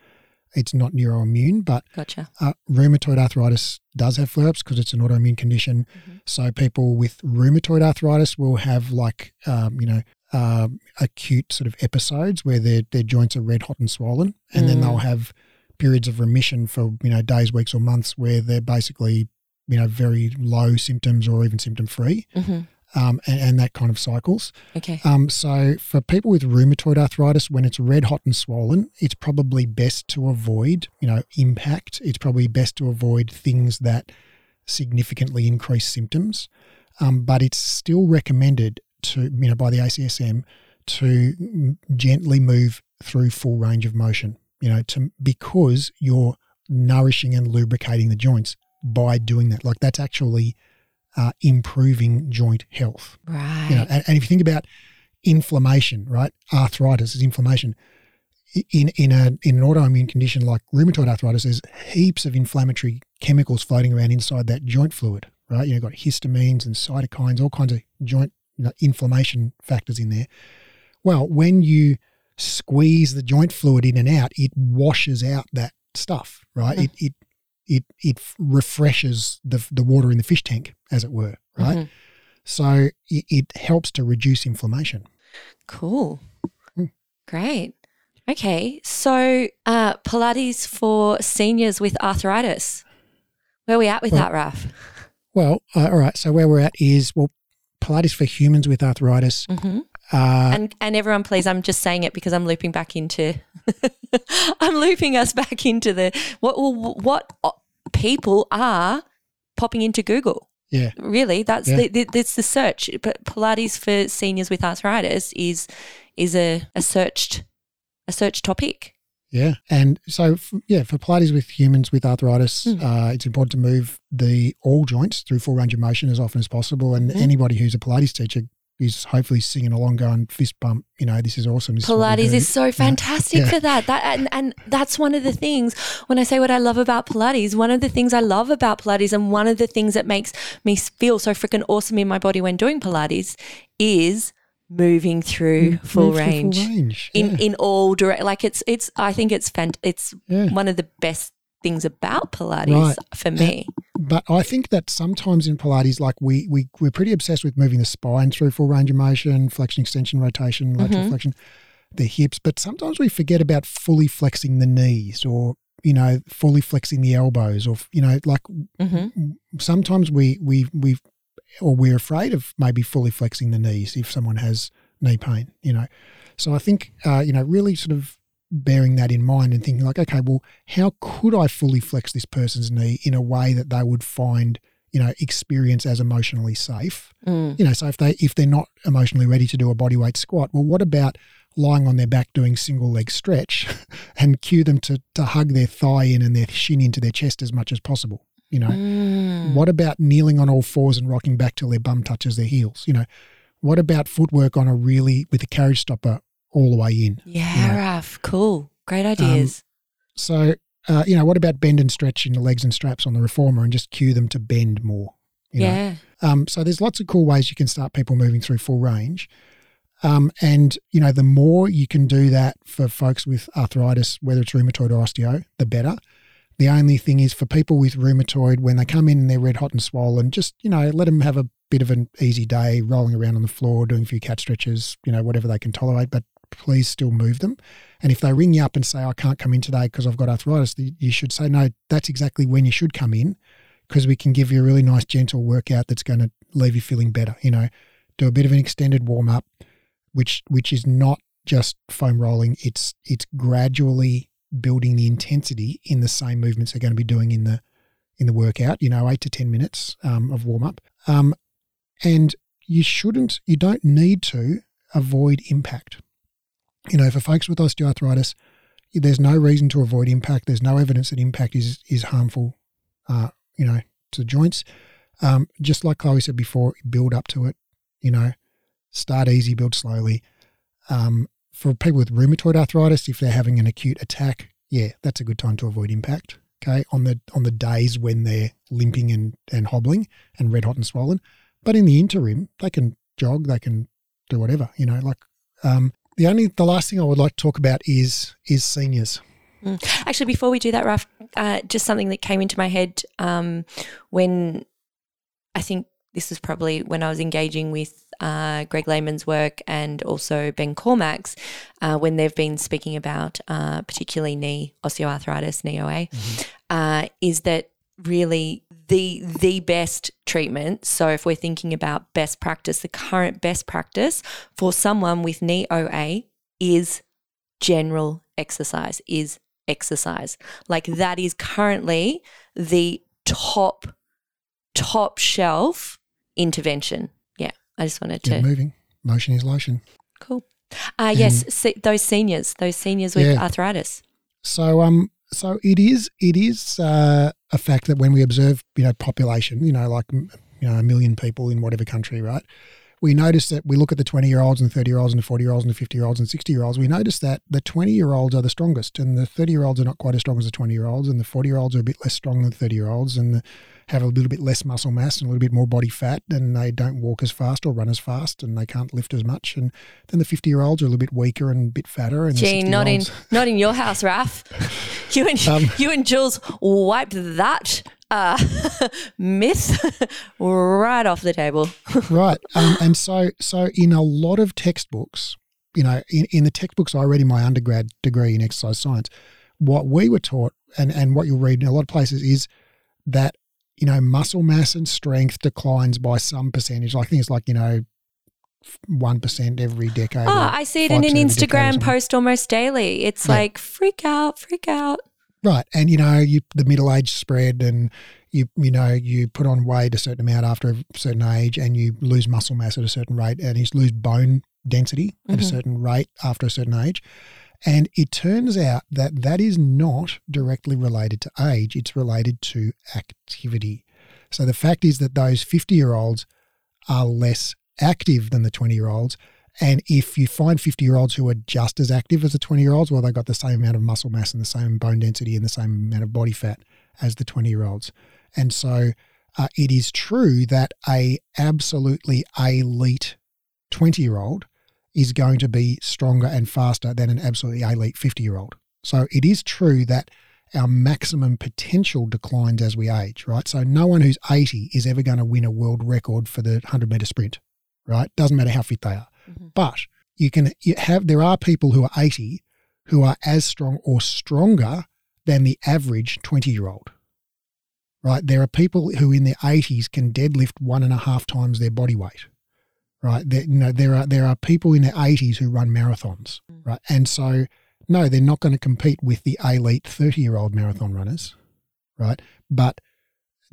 it's not neuroimmune, but gotcha. uh, rheumatoid arthritis does have flare ups because it's an autoimmune condition. Mm-hmm. So people with rheumatoid arthritis will have like um, you know uh, acute sort of episodes where their their joints are red hot and swollen, and mm. then they'll have periods of remission for you know days, weeks, or months where they're basically you know very low symptoms or even symptom free. Mm-hmm. Um, and, and, that kind of cycles. Okay. Um, so for people with rheumatoid arthritis, when it's red hot and swollen, it's probably best to avoid, you know, impact. It's probably best to avoid things that significantly increase symptoms. Um, but it's still recommended to, you know, by the ACSM to gently move through full range of motion you know, to because you're nourishing and lubricating the joints by doing that. Like that's actually uh, improving joint health. Right. You know, and, and if you think about inflammation, right? Arthritis is inflammation. In in a in an autoimmune condition like rheumatoid arthritis, there's heaps of inflammatory chemicals floating around inside that joint fluid, right? You know, got histamines and cytokines, all kinds of joint you know, inflammation factors in there. Well, when you squeeze the joint fluid in and out, it washes out that stuff, right? Mm-hmm. It, it it it refreshes the the water in the fish tank, as it were, right? Mm-hmm. So it, it, helps to reduce inflammation. Cool, mm. great. Okay, so uh, Pilates for seniors with arthritis. Where are we at with well, that, Raf? Well, uh, all right. So where we're at is well, Pilates for humans with arthritis. Mm-hmm. Uh, and and everyone, please, I'm just saying it because I'm looping back into, (laughs) I'm looping us back into the what what people are popping into Google. Yeah, really, that's yeah. the, the that's the search. But Pilates for seniors with arthritis is is a, a searched a search topic. Yeah, and so yeah, for Pilates with humans with arthritis, mm. uh, it's important to move the all joints through full range of motion as often as possible. And mm. anybody who's a Pilates teacher is hopefully singing along, going fist bump. You know, this is awesome. This Pilates is, is so fantastic yeah. for that. That and, and that's one of the things when I say what I love about Pilates. One of the things I love about Pilates, and one of the things that makes me feel so freaking awesome in my body when doing Pilates is moving through full range, full range. Yeah. in in all direct. Like it's it's. I think it's fant- It's yeah. one of the best things about Pilates right. for me. But I think that sometimes in Pilates, like we we we're pretty obsessed with moving the spine through full range of motion, flexion, extension, rotation, lateral mm-hmm. flexion, the hips. But sometimes we forget about fully flexing the knees or you know fully flexing the elbows or you know like mm-hmm. sometimes we we we or we're afraid of maybe fully flexing the knees if someone has knee pain. You know, so I think uh, you know really sort of bearing that in mind and thinking like, okay, well, how could I fully flex this person's knee in a way that they would find, you know, experience as emotionally safe? Mm. You know, so if they if they're not emotionally ready to do a bodyweight squat, well, what about lying on their back doing single leg stretch (laughs) and cue them to to hug their thigh in and their shin into their chest as much as possible? You know, Mm. what about kneeling on all fours and rocking back till their bum touches their heels? You know, what about footwork on a really with a carriage stopper all the way in? Yeah, Raf. Cool. Great ideas. So, uh, you know, what about bend and stretch in the legs and straps on the reformer and just cue them to bend more? You know? yeah. Um, so there's lots of cool ways you can start people moving through full range. Um, and, you know, the more you can do that for folks with arthritis, whether it's rheumatoid or osteo, the better. The only thing is for people with rheumatoid, when they come in and they're red hot and swollen, just, you know, let them have a bit of an easy day rolling around on the floor, doing a few cat stretches, you know, whatever they can tolerate, but please still move them. And if they ring you up and say, I can't come in today because I've got arthritis, you should say, no, that's exactly when you should come in because we can give you a really nice, gentle workout that's going to leave you feeling better. You know, do a bit of an extended warm up, which which is not just foam rolling. It's it's gradually building the intensity in the same movements they're going to be doing in the in the workout. You know, eight to ten minutes um, of warm up, um, and you shouldn't, you don't need to avoid impact. You know, for folks with osteoarthritis, there's no reason to avoid impact. There's no evidence that impact is is harmful. Uh, you know, to the joints. Um, just like Chloe said before, build up to it. You know, start easy, build slowly. Um, for people with rheumatoid arthritis, if they're having an acute attack, yeah, that's a good time to avoid impact. Okay, on the on the days when they're limping and, and hobbling and red hot and swollen. But in the interim, they can jog, they can do whatever. You know, like um, the only the last thing I would like to talk about is is seniors. Actually, before we do that, Raf, uh, just something that came into my head um, when I think this was probably when I was engaging with uh, Greg Lehman's work and also Ben Cormack's uh, when they've been speaking about uh, particularly knee osteoarthritis, knee OA, uh, is that really the the best treatment. So if we're thinking about best practice, the current best practice for someone with knee OA is general exercise, is exercise. Like that is currently the top top shelf intervention. Yeah, I just wanted to moving. Motion is lotion. cool. Uh, yes, se- those seniors, those seniors with Yeah. arthritis. So um so it is it is uh, a fact that when we observe you know population you know like you know a million people in whatever country right we notice that we look at the 20 year olds and the 30 year olds and the 40 year olds and the 50 year olds and 60 year olds we notice that the 20 year olds are the strongest and the 30 year olds are not quite as strong as the 20 year olds and the 40 year olds are a bit less strong than the 30 year olds and the, have a little bit less muscle mass and a little bit more body fat and they don't walk as fast or run as fast and they can't lift as much and then the 50 year olds are a little bit weaker and a bit fatter and Gee, not in not in your house, Raf. (laughs) You and Um, you and Jules wiped that uh, (laughs) myth (laughs) right off the table. (laughs) right. Um, and so, so in a lot of textbooks, you know, in, in the textbooks I read in my undergrad degree in exercise science, what we were taught and, and what you'll read in a lot of places is that, you know, muscle mass and strength declines by some percentage. I think it's like, you know, 1% every decade. Oh, I see it in an every decade or Instagram post almost daily. It's Yeah. like freak out, freak out. Right. And you know, you the middle age spread and you you know, you put on weight a certain amount after a certain age and you lose muscle mass at a certain rate and you lose bone density at a Mhm. certain rate after a certain age. And it turns out that that is not directly related to age, it's related to activity. So the fact is that those 50 year olds are less active than the 20 year olds. And if you find 50 year olds who are just as active as the 20 year olds, well, they've got the same amount of muscle mass and the same bone density and the same amount of body fat as the 20 year olds. And so uh, it is true that a absolutely elite 20 year old is going to be stronger and faster than an absolutely elite 50 year old. So it is true that our maximum potential declines as we age, right? So no one who's 80 is ever going to win a world record for the 100 meter sprint, right? Doesn't matter how fit they are. Mhm. But you can you have there are people who are 80 who are as strong or stronger than the average 20 year old. Right? There are people who in their 80s can deadlift one and a half times their body weight. Right? There, you know, there are there are people in their 80s who run marathons. Mm. Right? And so no, they're not going to compete with the elite 30 year old marathon runners, right? But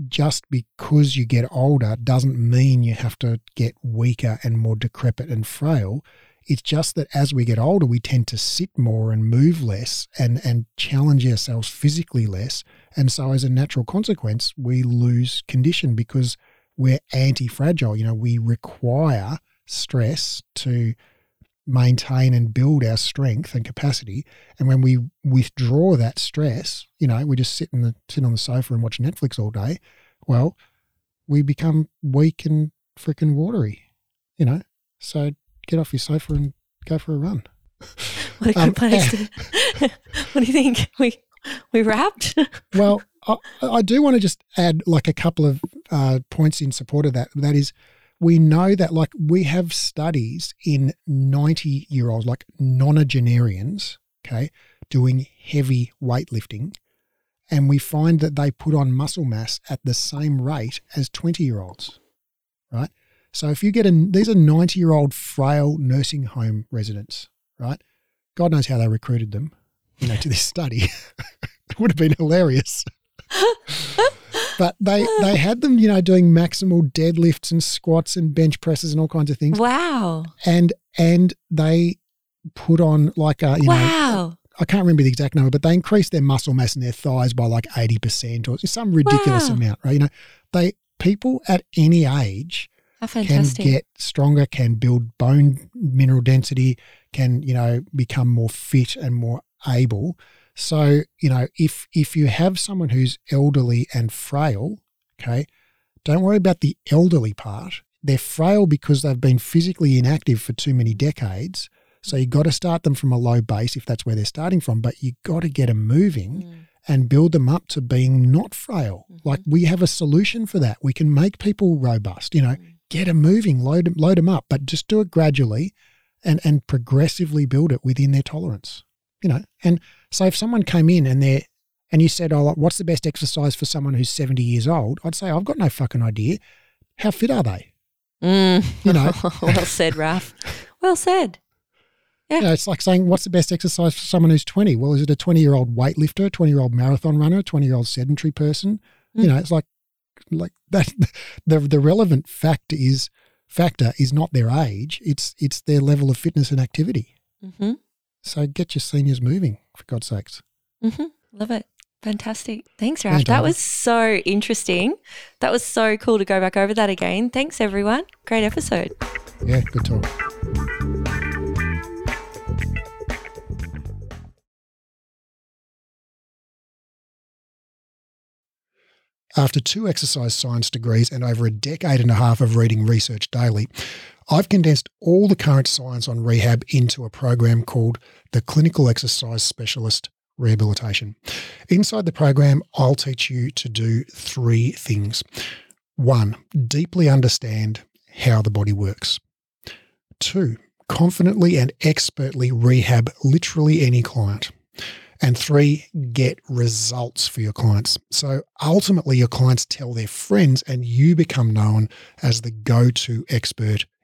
just because you get older doesn't mean you have to get weaker and more decrepit and frail. It's just that as we get older, we tend to sit more and move less and, and challenge ourselves physically less. And so, as a natural consequence, we lose condition because we're anti fragile. You know, we require stress to maintain and build our strength and capacity. And when we withdraw that stress, you know, we just sit in the sit on the sofa and watch Netflix all day. Well, we become weak and freaking watery, you know. So get off your sofa and go for a run. (laughs) What a good um, place to. (laughs) what do you think? We we wrapped. (laughs) well, I, I, do want to just add like a couple of uh, points in support of that. That is, we know that like we have studies in 90 year olds, like nonagenarians, okay, doing heavy weightlifting. And we find that they put on muscle mass at the same rate as 20 year olds, right? So if you get a, these are 90 year old frail nursing home residents, right? God knows how they recruited them, you know, to this study. (laughs) it would have been hilarious. (laughs) but they they had them, you know, doing maximal deadlifts and squats and bench presses and all kinds of things. Wow. And and they put on like a you wow. know I can't remember the exact number, but they increased their muscle mass in their thighs by like eighty percent or some ridiculous wow. amount, right? You know, they people at any age can get stronger, can build bone mineral density, can you know become more fit and more able. So you know if if you have someone who's elderly and frail, okay, don't worry about the elderly part. They're frail because they've been physically inactive for too many decades. So you got to start them from a low base if that's where they're starting from, but you got to get them moving. Mm and build them up to being not frail. Mm-hmm. Like we have a solution for that. We can make people robust. You know, mm get them moving, load load them up, but just do it gradually and, and progressively build it within their tolerance. You know, and so if someone came in and they're, and you said, Oh, what's the best exercise for someone who's 70 years old? I'd say, I've got no fucking idea. How fit are they? Mm. You know, (laughs) well said, Raf. Well said. Yeah. You know, it's like saying, what's the best exercise for someone who's 20? Well, is it a 20 year old weightlifter, a 20 year old marathon runner, a 20 year old sedentary person? Mm. You know, it's like, like that (laughs) the the relevant fact is factor is not their age it's it's their level of fitness and activity mm-hmm. So get your seniors moving for god's sakes. Mm-hmm. love it. Fantastic. Thanks raf that was so interesting. That was so cool to go back over that again. Thanks everyone. Great episode. Yeah good talk. After two exercise science degrees and over a decade and a half of reading research daily, I've condensed all the current science on rehab into a program called the Clinical Exercise Specialist Rehabilitation. Inside the program, I'll teach you to do three things. One, deeply understand how the body works. Two, confidently and expertly rehab literally any client. And three, get results for your clients. So ultimately, your clients tell their friends, and you become known as the go to expert